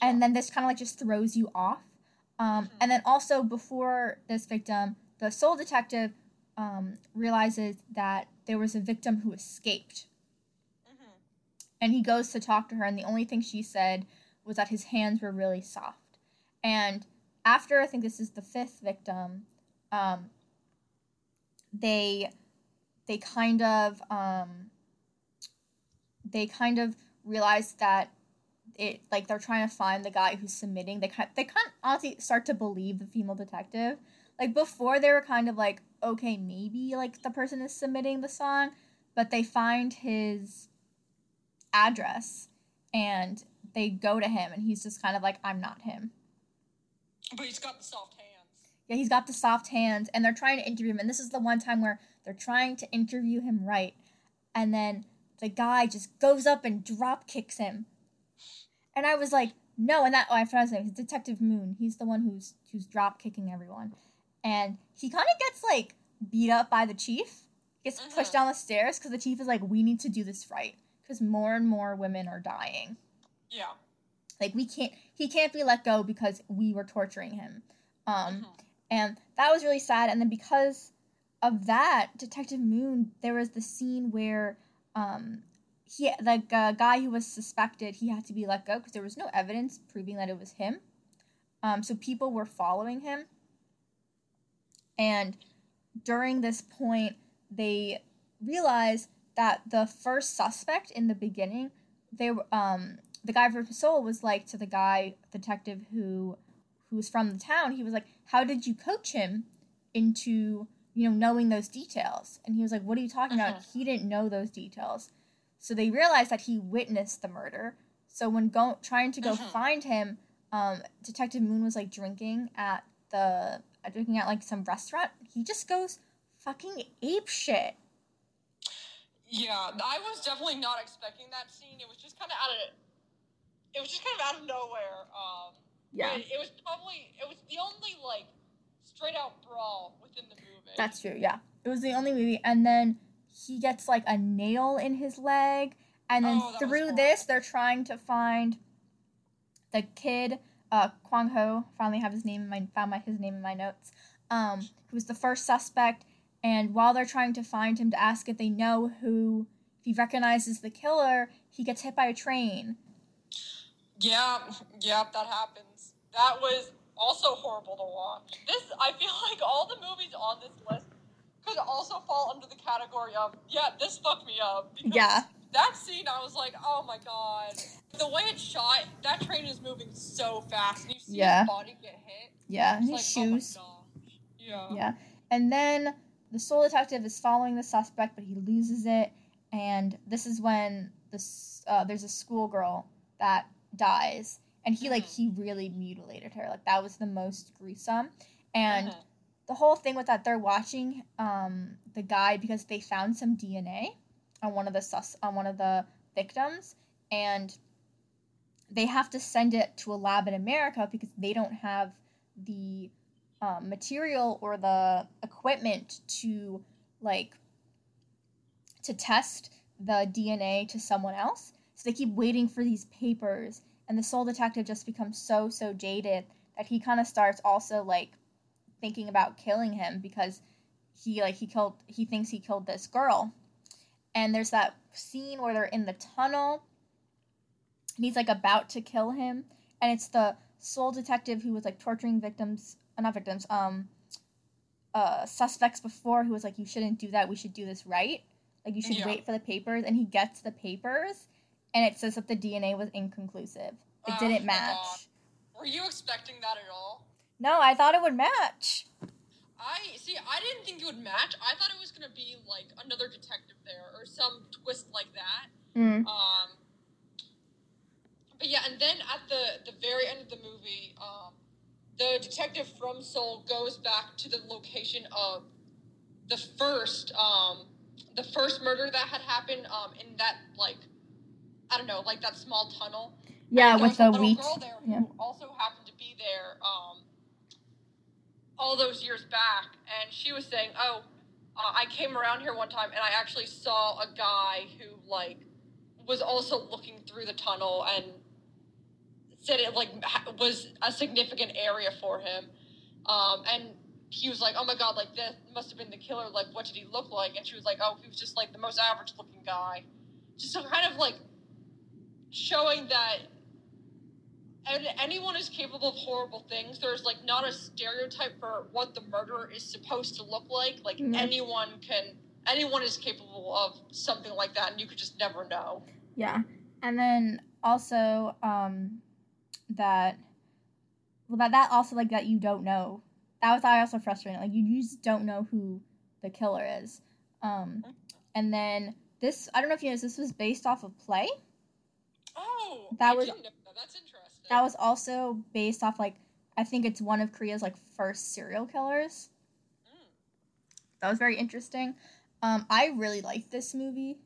and then this kind of like just throws you off. Um, Mhm. And then also before this victim, the Seoul detective um, realizes that there was a victim who escaped, Mhm. and he goes to talk to her, and the only thing she said was that his hands were really soft. And after I think this is the fifth victim, um, they they kind of um, they kind of realize that it like they're trying to find the guy who's submitting. They kind they kind of honestly start to believe the female detective. Like before, they were kind of like, okay, maybe like the person is submitting the song, but they find his address and they go to him, and he's just kind of like, I'm not him. But he's got the soft hands. Yeah, he's got the soft hands, and they're trying to interview him. And this is the one time where they're trying to interview him right, and then the guy just goes up and drop kicks him. And I was like, no. And that oh, I forgot his name. Detective Moon. He's the one who's who's drop kicking everyone, and he kind of gets like beat up by the chief. Gets pushed Mhm. down the stairs because the chief is like, we need to do this right because more and more women are dying. Yeah. Like we can't. He can't be let go because we were torturing him. Um, Mhm. and that was really sad and then because of that detective moon there was the scene where um he the uh, guy who was suspected he had to be let go because there was no evidence proving that it was him. Um, so people were following him, and during this point, they realized that the first suspect in the beginning, they um the guy from Seoul was like to the guy detective who who was from the town. He was like, "How did you coach him into you know knowing those details?" And he was like, "What are you talking about? Mhm. He didn't know those details." So they realized that he witnessed the murder. So when go trying to go Mhm. find him, um, Detective Moon was like drinking at the uh, drinking at like some restaurant. He just goes fucking ape shit. Yeah, I was definitely not expecting that scene. It was just kind of out of. It was just kind of out of nowhere. Um, Yeah, It, it was probably it was the only like straight out brawl within the movie. That's true. Yeah, it was the only movie, and then he gets like a nail in his leg, and then Oh, through this, they're trying to find the kid, uh, Kwang Ho. Finally, have his name in my found my his name in my notes. Um, who was the first suspect, and while they're trying to find him to ask if they know who, if he recognizes the killer, he gets hit by a train. Yeah, yeah, that happens. That was also horrible to watch. This, I feel (laughs) like all the movies on this list could also fall under the category of, yeah, this fucked me up. Yeah. That scene, I was like, oh my god. The way it's shot, that train is moving so fast, and you see Yeah. his body get hit. Yeah, and his like, shoes. Oh my gosh. Yeah. Yeah. And then the Seoul detective is following the suspect, but he loses it. And this is when this uh, there's a schoolgirl that dies, and he like Mhm. he really mutilated her. Like that was the most gruesome. And Mhm. the whole thing with that, they're watching um, the guy because they found some DNA on one of the sus on one of the victims, and they have to send it to a lab in America because they don't have the um, material or the equipment to like to test the DNA to someone else. So they keep waiting for these papers, and the Seoul detective just becomes so so jaded that he kind of starts also like thinking about killing him because he like he killed he thinks he killed this girl. And there's that scene where they're in the tunnel and he's like about to kill him. And it's the Seoul detective who was like torturing victims uh, not victims um uh suspects before who was like you shouldn't do that. We should do this right. Like you should Yeah. wait for the papers. And he gets the papers and it says that the dna was inconclusive it Oh didn't match God. Were you expecting that at all? no i thought it would match I see. I didn't think it would match. I thought it was gonna be like another detective there or some twist like that. mm. Um, but yeah, and then at the the very end of the movie, um, the detective from Seoul goes back to the location of the first um, the first murder that had happened um, in that like I don't know like that small tunnel. yeah with the wheat girl there yeah. who also happened to be there um, all those years back, and she was saying, "Oh, uh, I came around here one time, and I actually saw a guy who like was also looking through the tunnel and said it like was a significant area for him, um, and." He was like, "Oh my god! Like that must have been the killer. Like, what did he look like?" And she was like, "Oh, he was just like the most average-looking guy." Just so kind of like showing that and anyone is capable of horrible things. There's like not a stereotype for what the murderer is supposed to look like. Like Mhm. anyone can, anyone is capable of something like that, and you could just never know. Yeah. And then also um that well that that also like that you don't know. That was I also frustrating. Like you just don't know who the killer is. Um and then this I don't know if you know this was based off of play. Oh, That I was- didn't know that. That's interesting. That was also based off like I think it's one of Korea's like first serial killers. Mm. That was very interesting. Um I really liked this movie.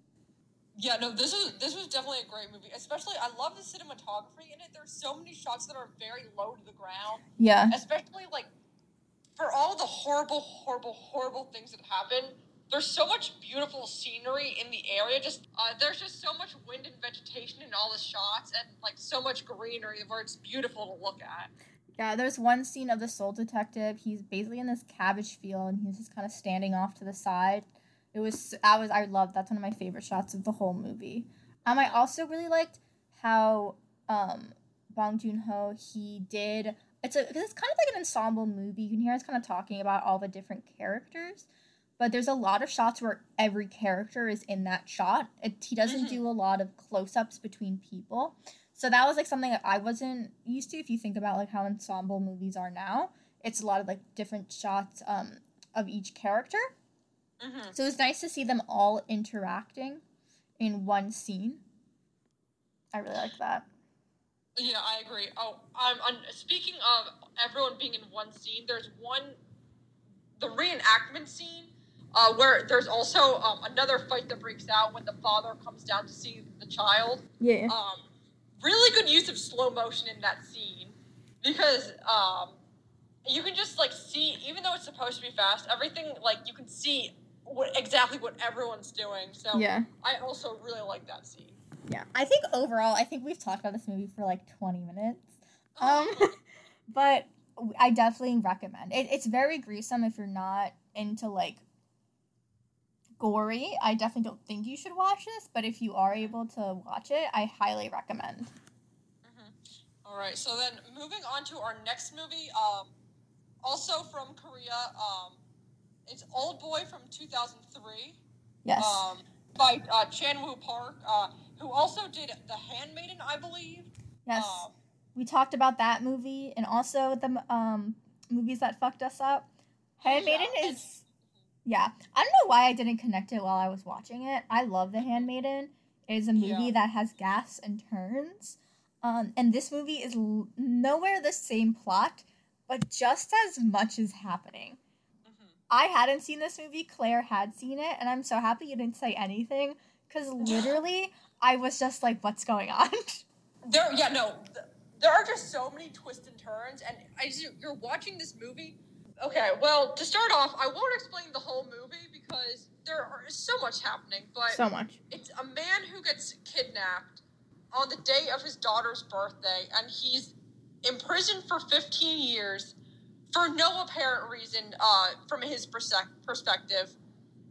Yeah, no, this was this was definitely a great movie. Especially, I love the cinematography in it. There's so many shots that are very low to the ground. Yeah. especially like for all the horrible, horrible, horrible things that happen. There's so much beautiful scenery in the area. Just uh, there's just so much wind and vegetation in all the shots, and like so much greenery where it's beautiful to look at. Yeah, there's one scene of the Seoul detective. He's basically in this cabbage field and he's just kind of standing off to the side. It was I was I loved that's one of my favorite shots of the whole movie. Um, I also really liked how um Bong Joon Ho he did. It's a it's kind of like an ensemble movie. You can hear us kind of talking about all the different characters, but there's a lot of shots where every character is in that shot. It, he doesn't Mhm. do a lot of close ups between people. So that was like something that I wasn't used to. If you think about like how ensemble movies are now, it's a lot of like different shots um, of each character. hmm So it was nice to see them all interacting in one scene. I really like that. Yeah, I agree. Oh, um, on, speaking of everyone being in one scene, there's one, the reenactment scene, uh, where there's also um, another fight that breaks out when the father comes down to see the child. Yeah. Um, really good use of slow motion in that scene because um, you can just like see, even though it's supposed to be fast, everything like you can see what exactly what everyone's doing. So Yeah. I also really like that scene. Yeah. I think overall, I think we've talked about this movie for like 20 minutes. (laughs) Um, but I definitely recommend it. It's very gruesome if you're not into like gory. I definitely don't think you should watch this, but if you are able to watch it, I highly recommend. All right, so then moving on to our next movie, um, also from Korea, um, it's Old Boy from 2003 Yes. um, by uh, Chan-wook Park, uh, who also did The Handmaiden, I believe. yes. Um, we talked about that movie and also the um movies that fucked us up. Handmaiden Yeah, is yeah. I don't know why I didn't connect it while I was watching it. I love The Handmaiden. It is a movie Yeah. that has gas and turns. Um, and this movie is l- nowhere the same plot, but just as much is happening. mhm. I hadn't seen this movie. Clare had seen it, and I'm so happy you didn't say anything because (sighs) literally I was just like, "What's going on?" (laughs) There, yeah, no, th- there are just so many twists and turns, and as you're watching this movie, okay, well, to start off, I won't explain the whole movie because there are so much happening, but so much. it's a man who gets kidnapped on the day of his daughter's birthday, and he's imprisoned for 15 years for no apparent reason uh, from his perspective.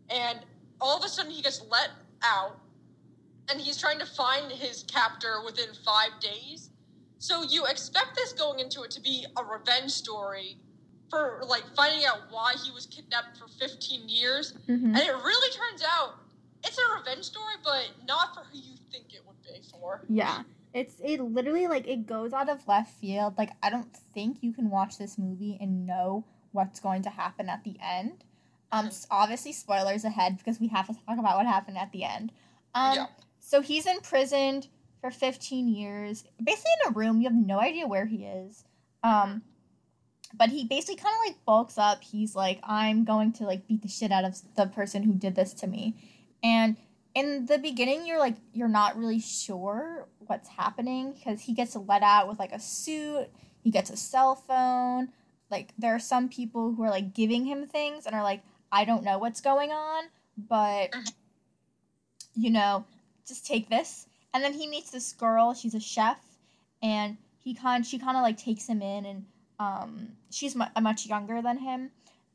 And all of a sudden, he gets let out, and he's trying to find his captor within five days. So you expect this going into it to be a revenge story for like finding out why he was kidnapped for 15 years. hmm And it really turns out it's a revenge story, but not for who you think it would be for. Yeah. It's it literally like it goes out of left field. Like I don't think you can watch this movie and know what's going to happen at the end. Um Mhm. obviously spoilers ahead because we have to talk about what happened at the end. Um Yeah. so he's imprisoned for 15 years, basically in a room. You have no idea where he is. Um but he basically kind of like bulks up. He's like I'm going to like beat the shit out of the person who did this to me. And in the beginning you're like you're not really sure what's happening because he gets let out with like a suit he gets a cell phone like there are some people who are like giving him things and are like i don't know what's going on but Mhm. you know just take this and then he meets this girl she's a chef and he kind she kind of like takes him in and um she's mu- much younger than him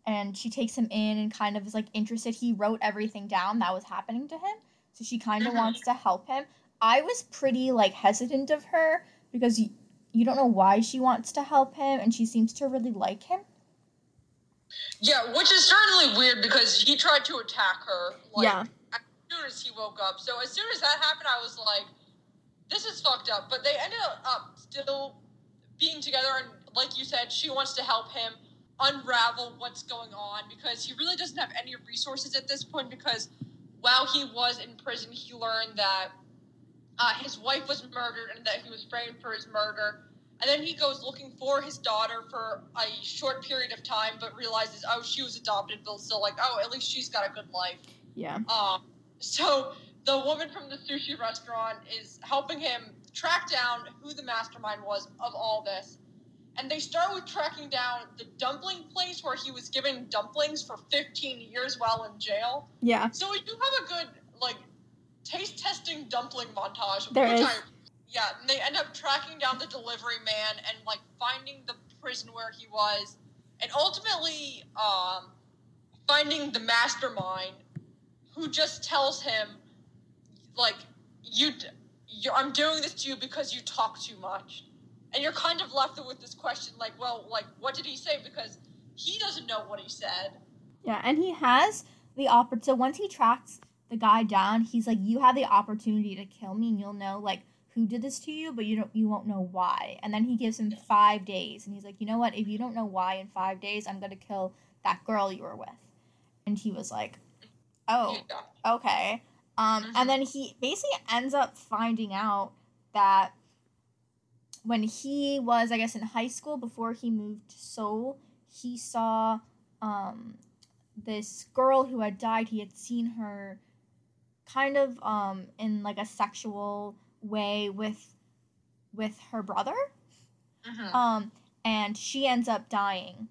and she takes him in and kind of is like interested. He wrote everything down that was happening to him, so she kind of Mhm. wants to help him. I was pretty like hesitant of her because you, you don't know why she wants to help him, and she seems to really like him. Yeah, which is certainly weird because he tried to attack her. Like, Yeah. As soon as he woke up. So as soon as that happened, I was like, "This is fucked up." But they ended up still being together, and like you said, she wants to help him unravel what's going on because he really doesn't have any resources at this point. Because while he was in prison, he learned that uh, his wife was murdered and that he was framed for his murder. And then he goes looking for his daughter for a short period of time, but realizes, oh, she was adopted, but still like, oh, at least she's got a good life. Yeah. Um, so the woman from the sushi restaurant is helping him track down who the mastermind was of all this. And they start with tracking down the dumpling place where he was given dumplings for 15 years while in jail. Yeah. So we do have a good like taste testing dumpling montage. There which is. I, yeah, and they end up tracking down the delivery man and like finding the prison where he was, and ultimately um, finding the mastermind, who just tells him like you, you I'm doing this to you because you talk too much, and you're kind of left with this question like, well, like what did he say? Because he doesn't know what he said. Yeah, and he has the opportunity. So once he tracks the guy down, he's like, "You have the opportunity to kill me, and you'll know like who did this to you, but you don't you won't know why." And then he gives him five days, and he's like, "You know what? If you don't know why in five days, I'm gonna kill that girl you were with." And he was like, "Oh, okay." Um, and then he basically ends up finding out that when he was, I guess, in high school before he moved to Seoul, he saw um, this girl who had died. He had seen her kind of um, in like a sexual way with with her brother Mhm. um, and she ends up dying.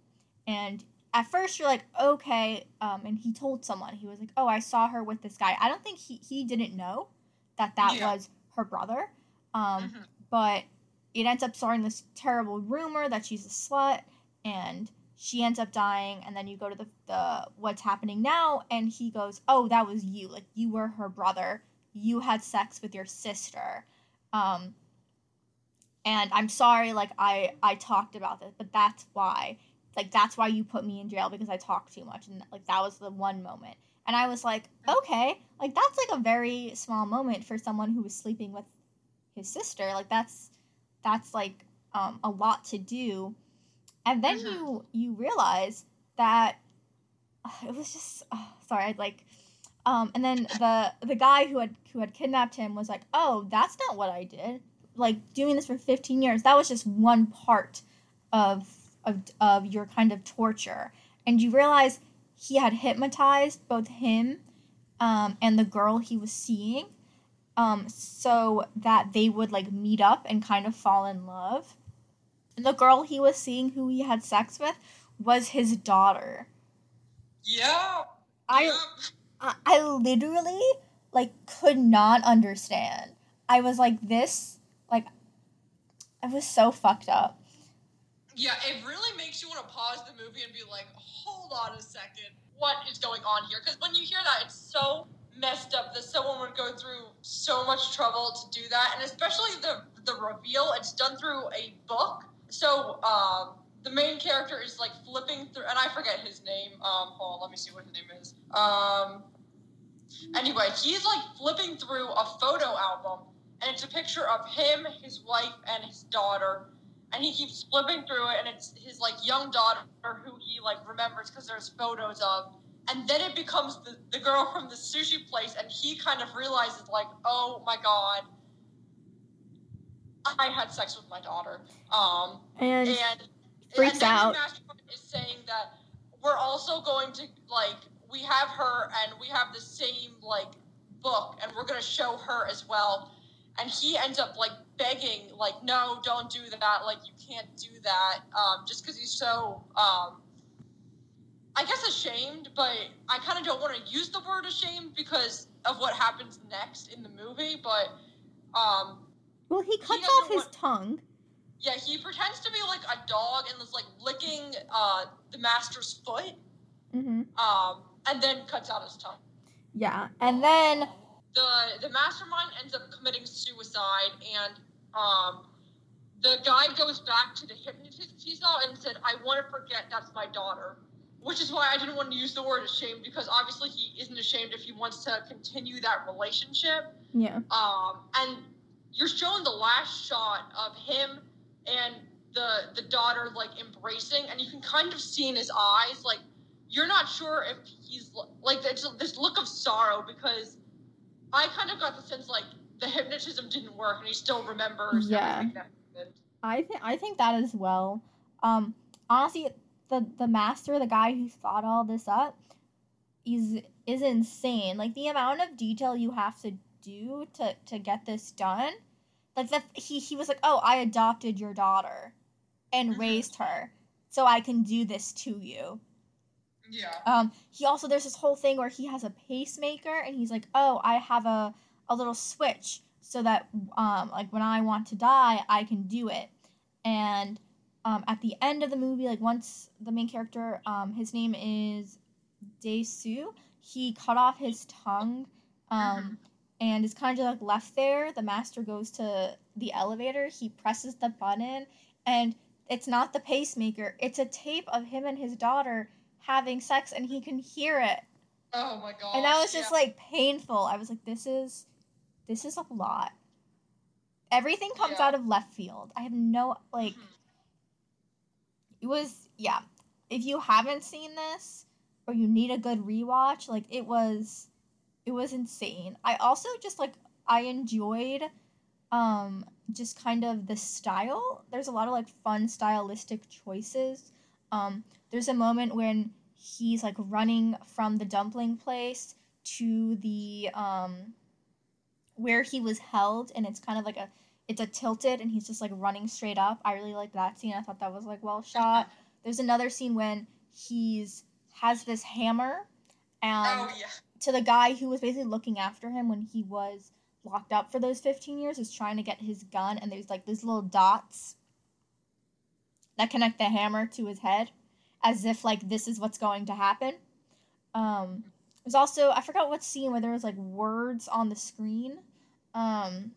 And at first you're like, okay, um, and he told someone he was like, oh, I saw her with this guy. I don't think he he didn't know that that Yeah. was her brother. Um, Mhm. but it ends up starting this terrible rumor that she's a slut, and she ends up dying. And then you go to the the what's happening now, and he goes, oh, that was you. Like you were her brother. You had sex with your sister. Um, and I'm sorry, like I I talked about this, but that's why, like that's why you put me in jail because I talked too much, and like that was the one moment, and I was like, okay, like that's like a very small moment for someone who was sleeping with his sister, like that's that's like um, a lot to do, and then Mhm. you you realize that it was just oh, sorry, I'd like. Um, and then the the guy who had who had kidnapped him was like, "Oh, that's not what I did like doing this for 15 years that was just one part of of, of your kind of torture and you realize he had hypnotized both him um, and the girl he was seeing um, so that they would like meet up and kind of fall in love and the girl he was seeing who he had sex with was his daughter Yeah. i I, I literally like could not understand. I was like this like I was so fucked up. Yeah, it really makes you want to pause the movie and be like, hold on a second, what is going on here? Because when you hear that, it's so messed up that someone would go through so much trouble to do that, and especially the the reveal. It's done through a book, so um, the main character is like flipping through, and I forget his name. Um, let me see what his name is. Um, anyway, he's like flipping through a photo album, and it's a picture of him, his wife, and his daughter and he keeps flipping through it and it's his like young daughter who he like remembers because there's photos of and then it becomes the, the girl from the sushi place and he kind of realizes like oh my god i had sex with my daughter. Um And and freaks and out. is saying that we're also going to like we have her and we have the same like book and we're going to show her as well. And he ends up like begging like no don't do that. Like you can't do that um, just because he's so um, i guess ashamed but i kind of don't want to use the word ashamed because of what happens next in the movie but um, well he cuts doesn't off his want- tongue. yeah, he pretends to be like a dog and is like licking uh, the master's foot, hmm um, and then cuts out his tongue. Yeah. And then The the mastermind ends up committing suicide, and um, the guy goes back to the hypnotist he saw and said, "I want to forget that's my daughter." Which is why I didn't want to use the word ashamed because obviously he isn't ashamed if he wants to continue that relationship. yeah. um, and you're shown the last shot of him and the the daughter like embracing, and you can kind of see in his eyes like you're not sure if he's like it's this look of sorrow because I kind of got the sense like the hypnotism didn't work and he still remembers Yeah. everything that happened. I think I think that as well. Um, honestly, the the master, the guy who thought all this up, is is insane. Like the amount of detail you have to do to to get this done. Like the he he was like, oh, I adopted your daughter, and Mhm. raised her, so I can do this to you. Yeah. Um, he also there's this whole thing where he has a pacemaker, and he's like, "Oh, I have a a little switch so that um like when I want to die, I can do it." And um, at the end of the movie, like once the main character, um, his name is Daesu, he cut off his tongue, um, and is kind of just like left there. The master goes to the elevator. He presses the button, and it's not the pacemaker. It's a tape of him and his daughter having sex, and he can hear it. Oh my god. And that was just like painful. I was like, this is, this is a lot. Everything comes Yeah. out of left field. I have no like. Mhm. It was yeah. If you haven't seen this or you need a good rewatch, like it was it was insane. I also just like I enjoyed um just kind of the style. There's a lot of like fun stylistic choices. Um there's a moment when he's like running from the dumpling place to the um where he was held and it's kind of like a it's a tilted and he's just like running straight up. I really like that scene. I thought that was like well shot. (laughs) There's another scene when he's has this hammer and Oh yeah. to the guy who was basically looking after him when he was locked up for those 15 years is trying to get his gun and there's like these little dots that connect the hammer to his head as if like this is what's going to happen um there's also i forgot what scene where there was like words on the screen um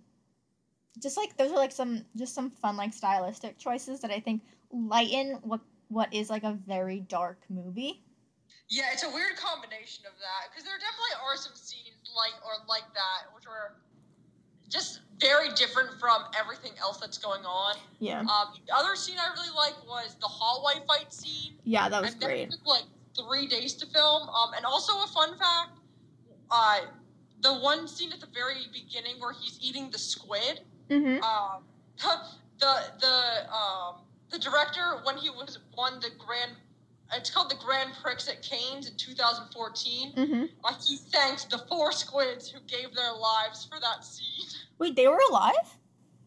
just like those are like some just some fun like stylistic choices that i think lighten what what is like a very dark movie Yeah, it's a weird combination of that because there definitely are some scenes like or like that which are just very different from everything else that's going on. yeah Um, the other scene I really liked was the hallway fight scene. yeah that was and great took like three days to film. Um, and also a fun fact, uh, the one scene at the very beginning where he's eating the squid. Mm-hmm Um, (laughs) the the um the director when he was won the grand. It's called the Grand Prix at Cannes in 2014. mm-hmm Uh, he thanked the four squids who gave their lives for that scene. wait they were alive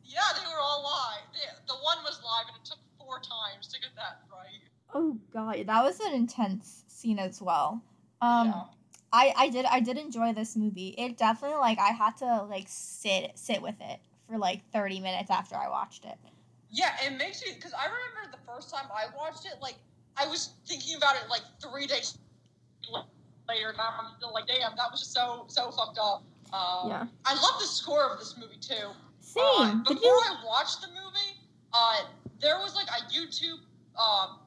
Yeah, they were all live. They, the one was live, and it took four times to get that right. Oh god, that was an intense scene as well. Um yeah. I I did I did enjoy this movie. It definitely like I had to like sit sit with it for like 30 minutes after I watched it. Yeah, it makes you because I remember the first time I watched it, like I was thinking about it like three days later, and I'm still like, damn, that was just so so fucked up. Um, Yeah. I love the score of this movie too. Same. Uh, before you I watched the movie, uh, there was like a YouTube um,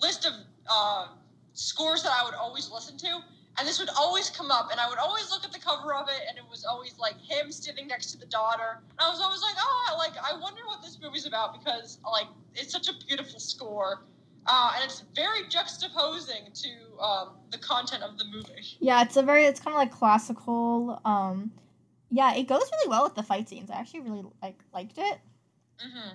list of uh, scores that I would always listen to, and this would always come up, and I would always look at the cover of it, and it was always like him sitting next to the daughter, and I was always like, oh, like I wonder what this movie's about because like it's such a beautiful score. Uh, and it's very juxtaposing to um, the content of the movie. Yeah, it's a very it's kind of like classical um yeah, it goes really well with the fight scenes. I actually really like liked it. hmm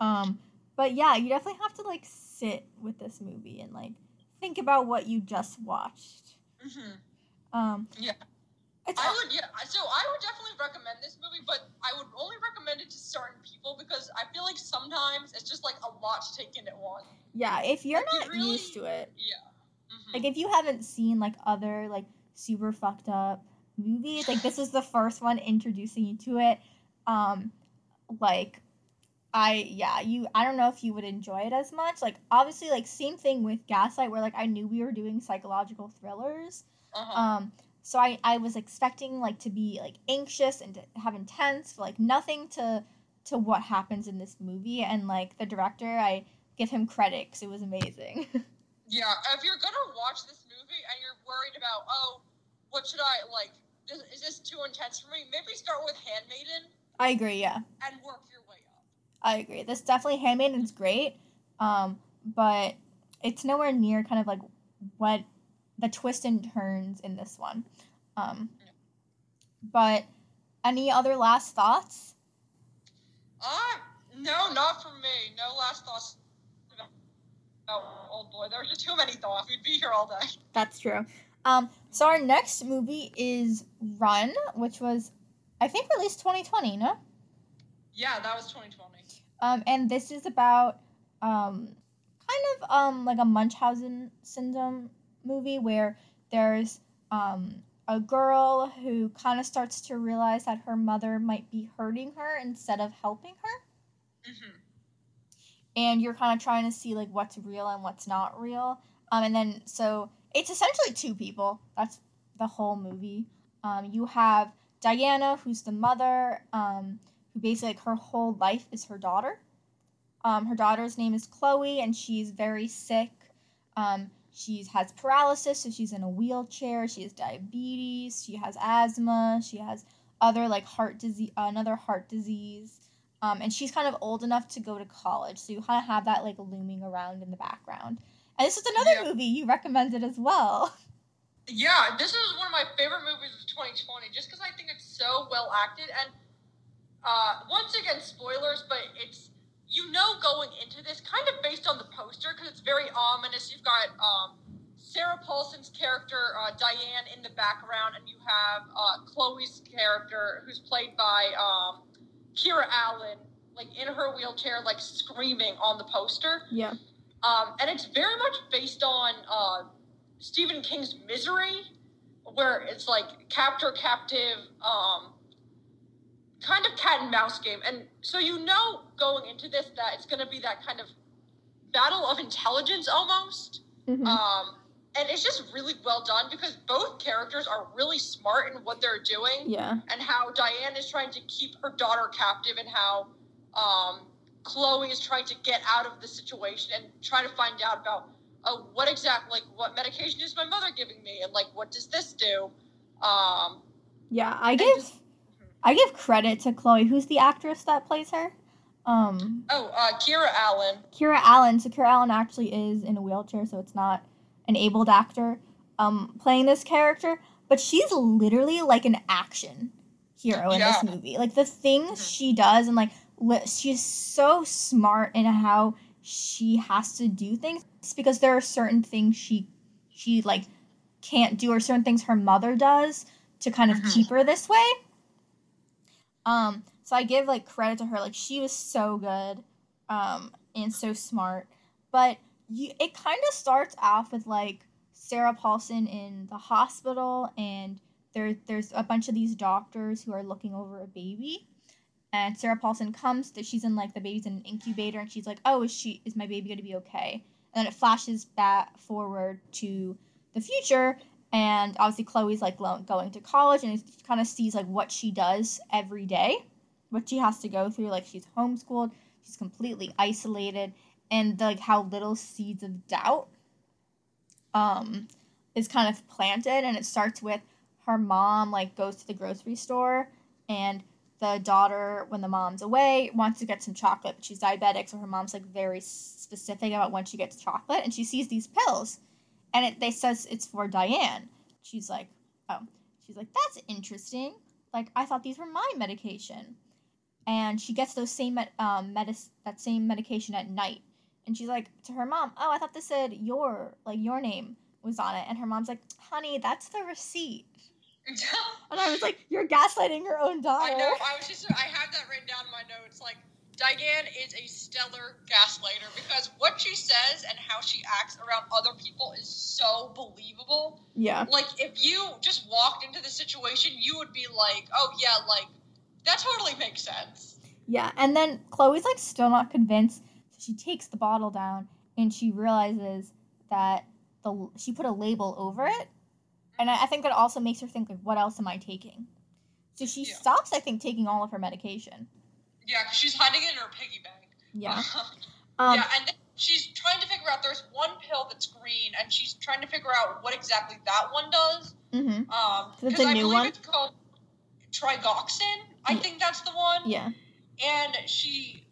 Um but yeah, you definitely have to like sit with this movie and like think about what you just watched. Hmm Um Yeah. I would, yeah. So I would definitely recommend this movie, but I would only recommend it to certain people because I feel like sometimes it's just like a lot to take in at once. yeah, if you're like, you not really- used to it, Yeah. Mhm. like if you haven't seen like other like super fucked up movies like this is the first one introducing you to it um like i yeah you i don't know if you would enjoy it as much like obviously like same thing with gaslight where like i knew we were doing psychological thrillers uh-huh. um so i i was expecting like to be like anxious and to have intense like nothing to to what happens in this movie and like the director i give him credit because it was amazing (laughs) yeah. If you're gonna watch this movie and you're worried about, oh, what should I like? Is, is this too intense for me? Maybe start with Handmaiden i agree yeah and work your. I agree. This definitely Handmaiden's great, um, but it's nowhere near kind of like what the twist and turns in this one. Um, but any other last thoughts? Uh, no, not for me. No last thoughts. Oh, old boy, there's just too many thoughts. We'd be here all day. That's true. Um, so our next movie is Run, which was I think released 2020, no? Yeah, that was 2020. Um, and this is about um, kind of um, like a Munchausen syndrome movie where there's um, a girl who kind of starts to realize that her mother might be hurting her instead of helping her. hmm And you're kind of trying to see like what's real and what's not real. Um, and then so it's essentially two people. That's the whole movie. Um, you have Diana, who's the mother, um, basically like her whole life is her daughter. Um, her daughter's name is Chloe, and she's very sick. Um, she has paralysis, so she's in a wheelchair. She has diabetes. She has asthma. She has other like heart disease, another heart disease. Um, and she's kind of old enough to go to college, so you kind of have that like looming around in the background. And this is another Yeah. movie you recommended as well. (laughs) Yeah, this is one of my favorite movies of 2020, just because I think it's so well acted. And uh, once again, spoilers, but it's you know going into this kind of based on the poster because it's very ominous. You've got um, Sarah Paulson's character uh, Diane in the background, and you have uh, Chloe's character who's played by um, Kiera Allen, like in her wheelchair, like screaming on the poster. Yeah. Um, and it's very much based on uh, Stephen King's Misery, where it's like captor captive, um, kind of cat and mouse game. And so you know going into this that it's going to be that kind of battle of intelligence almost. Mhm. Um, and it's just really well done because both characters are really smart in what they're doing yeah. and how Diane is trying to keep her daughter captive, and how um, Chloe is trying to get out of the situation and try to find out about uh, what exactly, like, what medication is my mother giving me, and like, what does this do? Um, Yeah, I give just- I give credit to Chloe, who's the actress that plays her. Um, oh, uh, Kiera Allen. Kiera Allen. So Kiera Allen actually is in a wheelchair, so it's not an abled actor um, playing this character, but she's literally like an action hero in this movie. Like the things Mhm. she does, and like li- she's so smart in how she has to do things. It's because there are certain things she she like can't do, or certain things her mother does to kind of Mhm. keep her this way. Um, so I give like credit to her. Like she was so good, um, and so smart. But you, it kind of starts off with like Sarah Paulson in the hospital, and there there's a bunch of these doctors who are looking over a baby. And Sarah Paulson comes. That she's in like the baby's in an incubator, and she's like, "Oh, is she? Is my baby going to be okay?" And then it flashes back forward to the future, and obviously Chloe's like going to college, and it kind of sees like what she does every day, what she has to go through. Like she's homeschooled, she's completely isolated, and like how little seeds of doubt um is kind of planted, and it starts with her mom like goes to the grocery store, and the daughter when the mom's away wants to get some chocolate, but she's diabetic, so her mom's like very specific about when she gets chocolate, and she sees these pills and it they says it's for Diane. She's like, oh, she's like, that's interesting. Like I thought these were my medication, and she gets those same med- um medis- that same medication at night, and she's like to her mom, oh, I thought this said your like your name was on it, and her mom's like, honey, that's the receipt, (laughs) and I was like, you're gaslighting your own daughter. I know. I was just. I have that written down in my notes. Like Diane is a stellar gaslighter because what she says and how she acts around other people is so believable. Yeah, Like if you just walked into the situation, you would be like, "Oh yeah, like that totally makes sense." Yeah, and then Chloe's like still not convinced, so she takes the bottle down and she realizes that the she put a label over it, and I, I think that also makes her think like, what else am I taking? So she Yeah. stops, I think, taking all of her medication. Yeah, because she's hiding it in her piggy bank. Yeah. (laughs) Um, yeah, and then she's trying to figure out. There's one pill that's green, and she's trying to figure out what exactly that one does. Mm-hmm. Um, Is it because the I new believe one? it's called trigoxin. I Yeah. think that's the one. Yeah. And she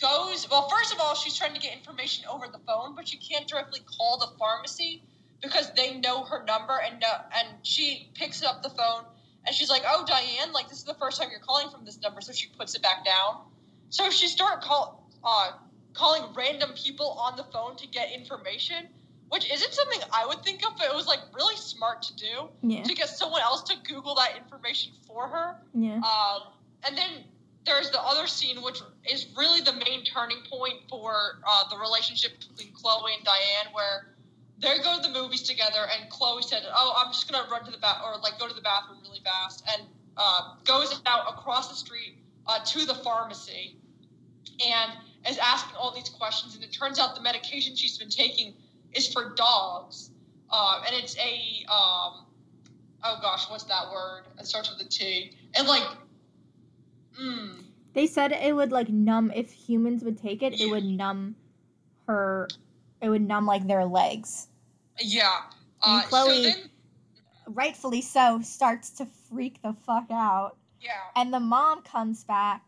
goes. Well, first of all, she's trying to get information over the phone, but she can't directly call the pharmacy because they know her number and know, and she picks up the phone and she's like, "Oh, Diane, like this is the first time you're calling from this number," so she puts it back down. So she start call uh, calling random people on the phone to get information, which isn't something I would think of, but it was like really smart to do Yeah. to get someone else to Google that information for her. Yeah. Um, and then there's the other scene, which is really the main turning point for uh, the relationship between Chloe and Diane, where they go to the movies together, and Chloe said, "Oh, I'm just gonna run to the bath or like go to the bathroom really fast," and uh, goes out across the street uh, to the pharmacy, and is asking all these questions. And it turns out the medication she's been taking is for dogs, uh, and it's a um, oh gosh, what's that word? It starts with a T. And like, mm, They said it would like numb if humans would take it, it would numb her it would numb like their legs. yeah. And Uh, Chloe- So then, Rightfully so, starts to freak the fuck out. yeah. And the mom comes back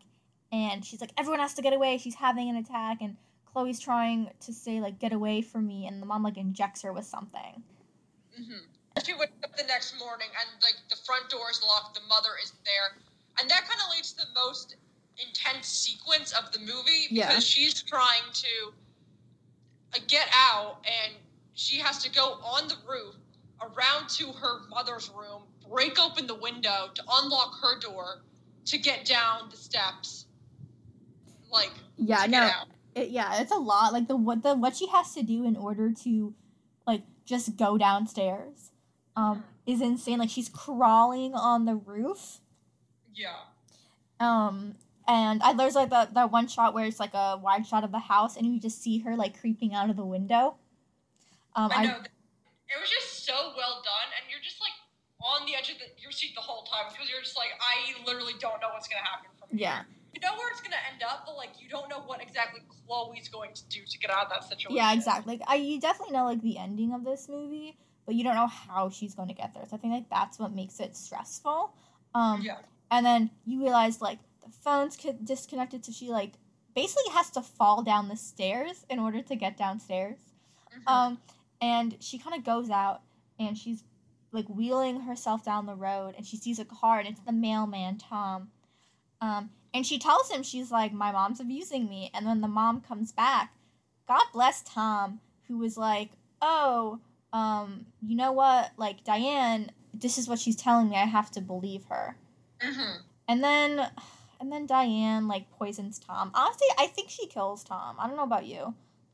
and she's like, everyone has to get away. She's having an attack. And Chloe's trying to say, like, get away from me. And the mom, like, injects her with something. hmm She wakes up the next morning and like the front door is locked. The mother isn't there, and that kind of leads to the most intense sequence of the movie because Yeah. she's trying to uh, get out and she has to go on the roof around to her mother's room, break open the window to unlock her door to get down the steps. Like Yeah, no. It, yeah, it's a lot. Like, the what, the what she has to do in order to, like, just go downstairs um, is insane. Like, she's crawling on the roof. Yeah. Um, and I, there's like that that one shot where it's like a wide shot of the house, and you just see her like creeping out of the window. Um, I I, know. It was just so well done, and you're just like on the edge of the, your seat the whole time because you're just like, I literally don't know what's gonna happen from here. yeah, You know where it's gonna end up, but like you don't know what exactly Chloe's going to do to get out of that situation. yeah, exactly. Like I, you definitely know like the ending of this movie, but you don't know how she's going to get there. So I think like that's what makes it stressful. Um, Yeah. and then you realize like the phone's co- disconnected, so she like basically has to fall down the stairs in order to get downstairs. Mhm. Um, and she kind of goes out and she's like wheeling herself down the road and she sees a car and it's the mailman, Tom. Um, and she tells him, she's like, My mom's abusing me. And then the mom comes back. God bless Tom, who was like, Oh, um, you know what? Like, Diane, this is what she's telling me. I have to believe her. Mhm. And then. And then Diane like poisons Tom. Honestly, I think she kills Tom. I don't know about you.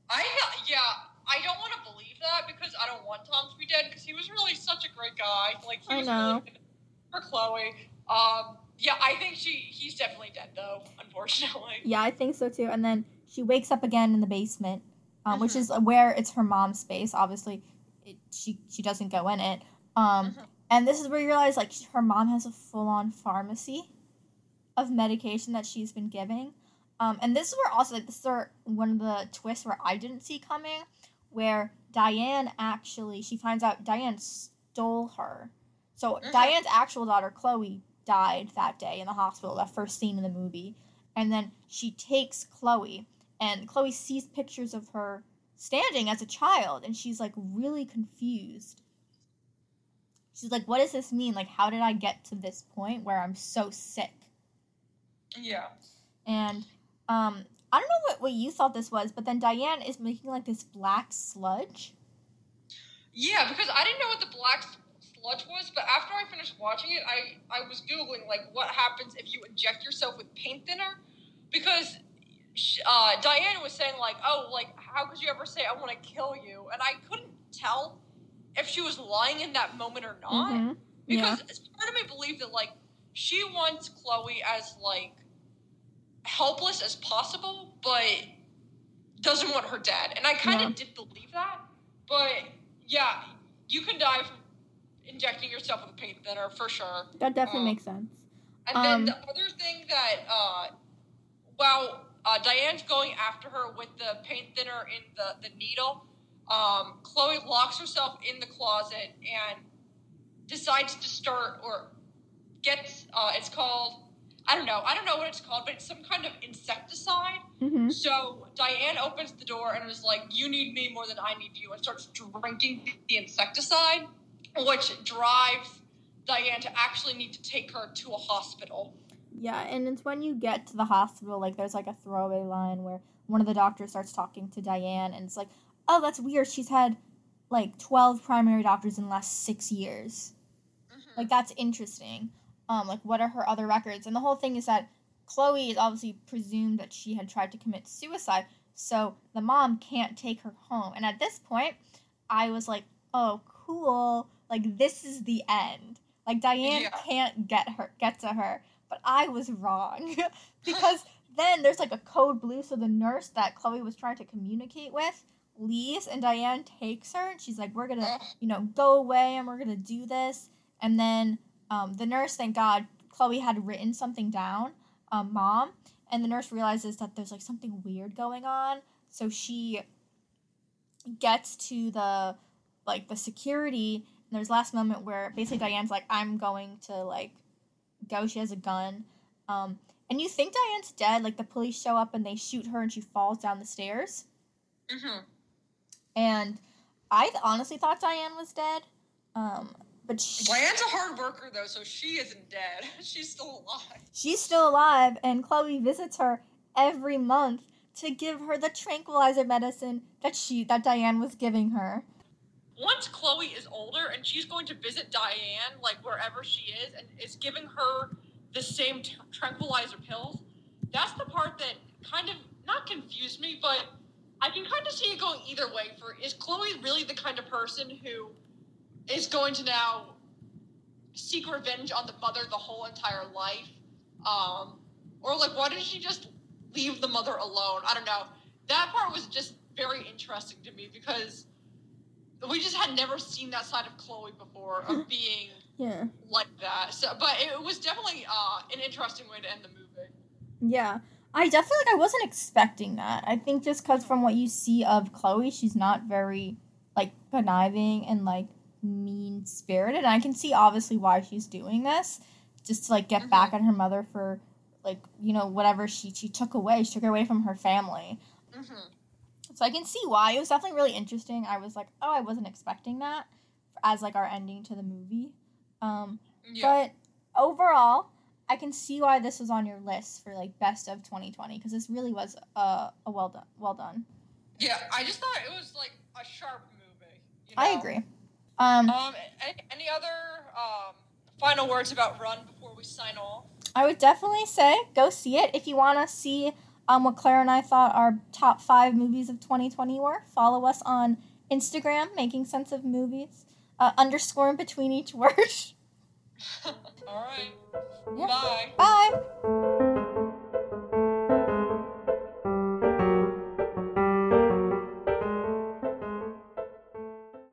I yeah. I don't want to believe that because I don't want Tom to be dead because he was really such a great guy. Like he I was know. really for Chloe. Um, yeah, I think she he's definitely dead though. Unfortunately. (laughs) Yeah, I think so too. And then she wakes up again in the basement, um, which Mhm. is where it's her mom's space. Obviously, it, she she doesn't go in it. Um, Mhm. and this is where you realize like her mom has a full on pharmacy of medication that she's been giving. Um, and this is where also like this is where one of the twists where I didn't see coming, where Diane actually she finds out Diane stole her. So Mhm. Diane's actual daughter Chloe died that day in the hospital. That first scene in the movie, and then she takes Chloe, and Chloe sees pictures of her standing as a child, and she's like really confused. She's like, "What does this mean? Like, how did I get to this point where I'm so sick?" Yeah. And um, I don't know what, what you thought this was, but then Diane is making like this black sludge. Yeah, because I didn't know what the black sludge was, but after I finished watching it, I, I was googling like what happens if you inject yourself with paint thinner, because uh, Diane was saying like, oh, like how could you ever say I want to kill you? And I couldn't tell if she was lying in that moment or not, Mhm. Yeah. because it's part of me believe that like she wants Chloe as like helpless as possible, but doesn't want her dead. And I kind of did believe that, but yeah, you can die from injecting yourself with a paint thinner for sure. That definitely um, makes sense. And Um, then the other thing that, uh, while uh, Diane's going after her with the paint thinner in the, the needle, um, Chloe locks herself in the closet and decides to start or gets, uh, it's called, I don't know, I don't know what it's called, but it's some kind of insecticide. Mm-hmm. So Diane opens the door and is like, "You need me more than I need you," and starts drinking the insecticide, which drives Diane to actually need to take her to a hospital. Yeah, and it's when you get to the hospital, like there's like a throwaway line where one of the doctors starts talking to Diane, and it's like, oh, that's weird. She's had like 12 primary doctors in the last six years. Like that's interesting. Um, like what are her other records? And the whole thing is that Chloe is obviously presumed that she had tried to commit suicide, so the mom can't take her home. And at this point, I was like, oh, cool. Like this is the end. Like Diane Yeah. can't get her get to her. But I was wrong. (laughs) (laughs) because then there's like a code blue, so the nurse that Chloe was trying to communicate with leaves and Diane takes her and she's like, We're gonna you know, go away and we're gonna do this. And then um, the nurse, thank God, Chloe had written something down, um, mom, and the nurse realizes that there's like something weird going on. So she gets to the like the security. And there's last moment where basically Diane's like, I'm going to like go. She has a gun. Um, and you think Diane's dead. Like the police show up and they shoot her and she falls down the stairs. Mm-hmm. And I honestly thought Diane was dead. Um, but she, Diane's a hard worker though, so she isn't dead. (laughs) She's still alive. she's still alive, and Chloe visits her every month to give her the tranquilizer medicine that she that Diane was giving her. Once Chloe is older and she's going to visit Diane, like wherever she is, and is giving her the same t- tranquilizer pills, that's the part that kind of not confused me, but I can kind of see it going either way. For is Chloe really the kind of person who is going to now seek revenge on the mother the whole entire life, um, or like why did she just leave the mother alone? I don't know. That part was just very interesting to me because we just had never seen that side of Chloe before of (laughs) being Yeah. like that. So, but it was definitely uh, an interesting way to end the movie. Yeah. I definitely like I wasn't expecting that. I think just cuz from what you see of Chloe, she's not very like conniving and like mean spirited. And I can see obviously why she's doing this just to like get Mhm. back at her mother for like, you know, whatever she she took away. She took her away from her family. Mm-hmm. So I can see why. It was definitely really interesting. I was like, "Oh, I wasn't expecting that." As like our ending to the movie. Um Yeah, but overall, I can see why this was on your list for like best of 2020 because this really was a, a well done. Well done. yeah. I just thought it was like a sharp movie. You I agree. Um, Um, any, any other um, final words about Run before we sign off? I would definitely say go see it if you want to see um what Clare and I thought our top five movies of 2020 were. Follow us on Instagram, making sense of movies. Uh, underscore in between each (laughs) word. (laughs) All right. Yeah. Bye. Bye.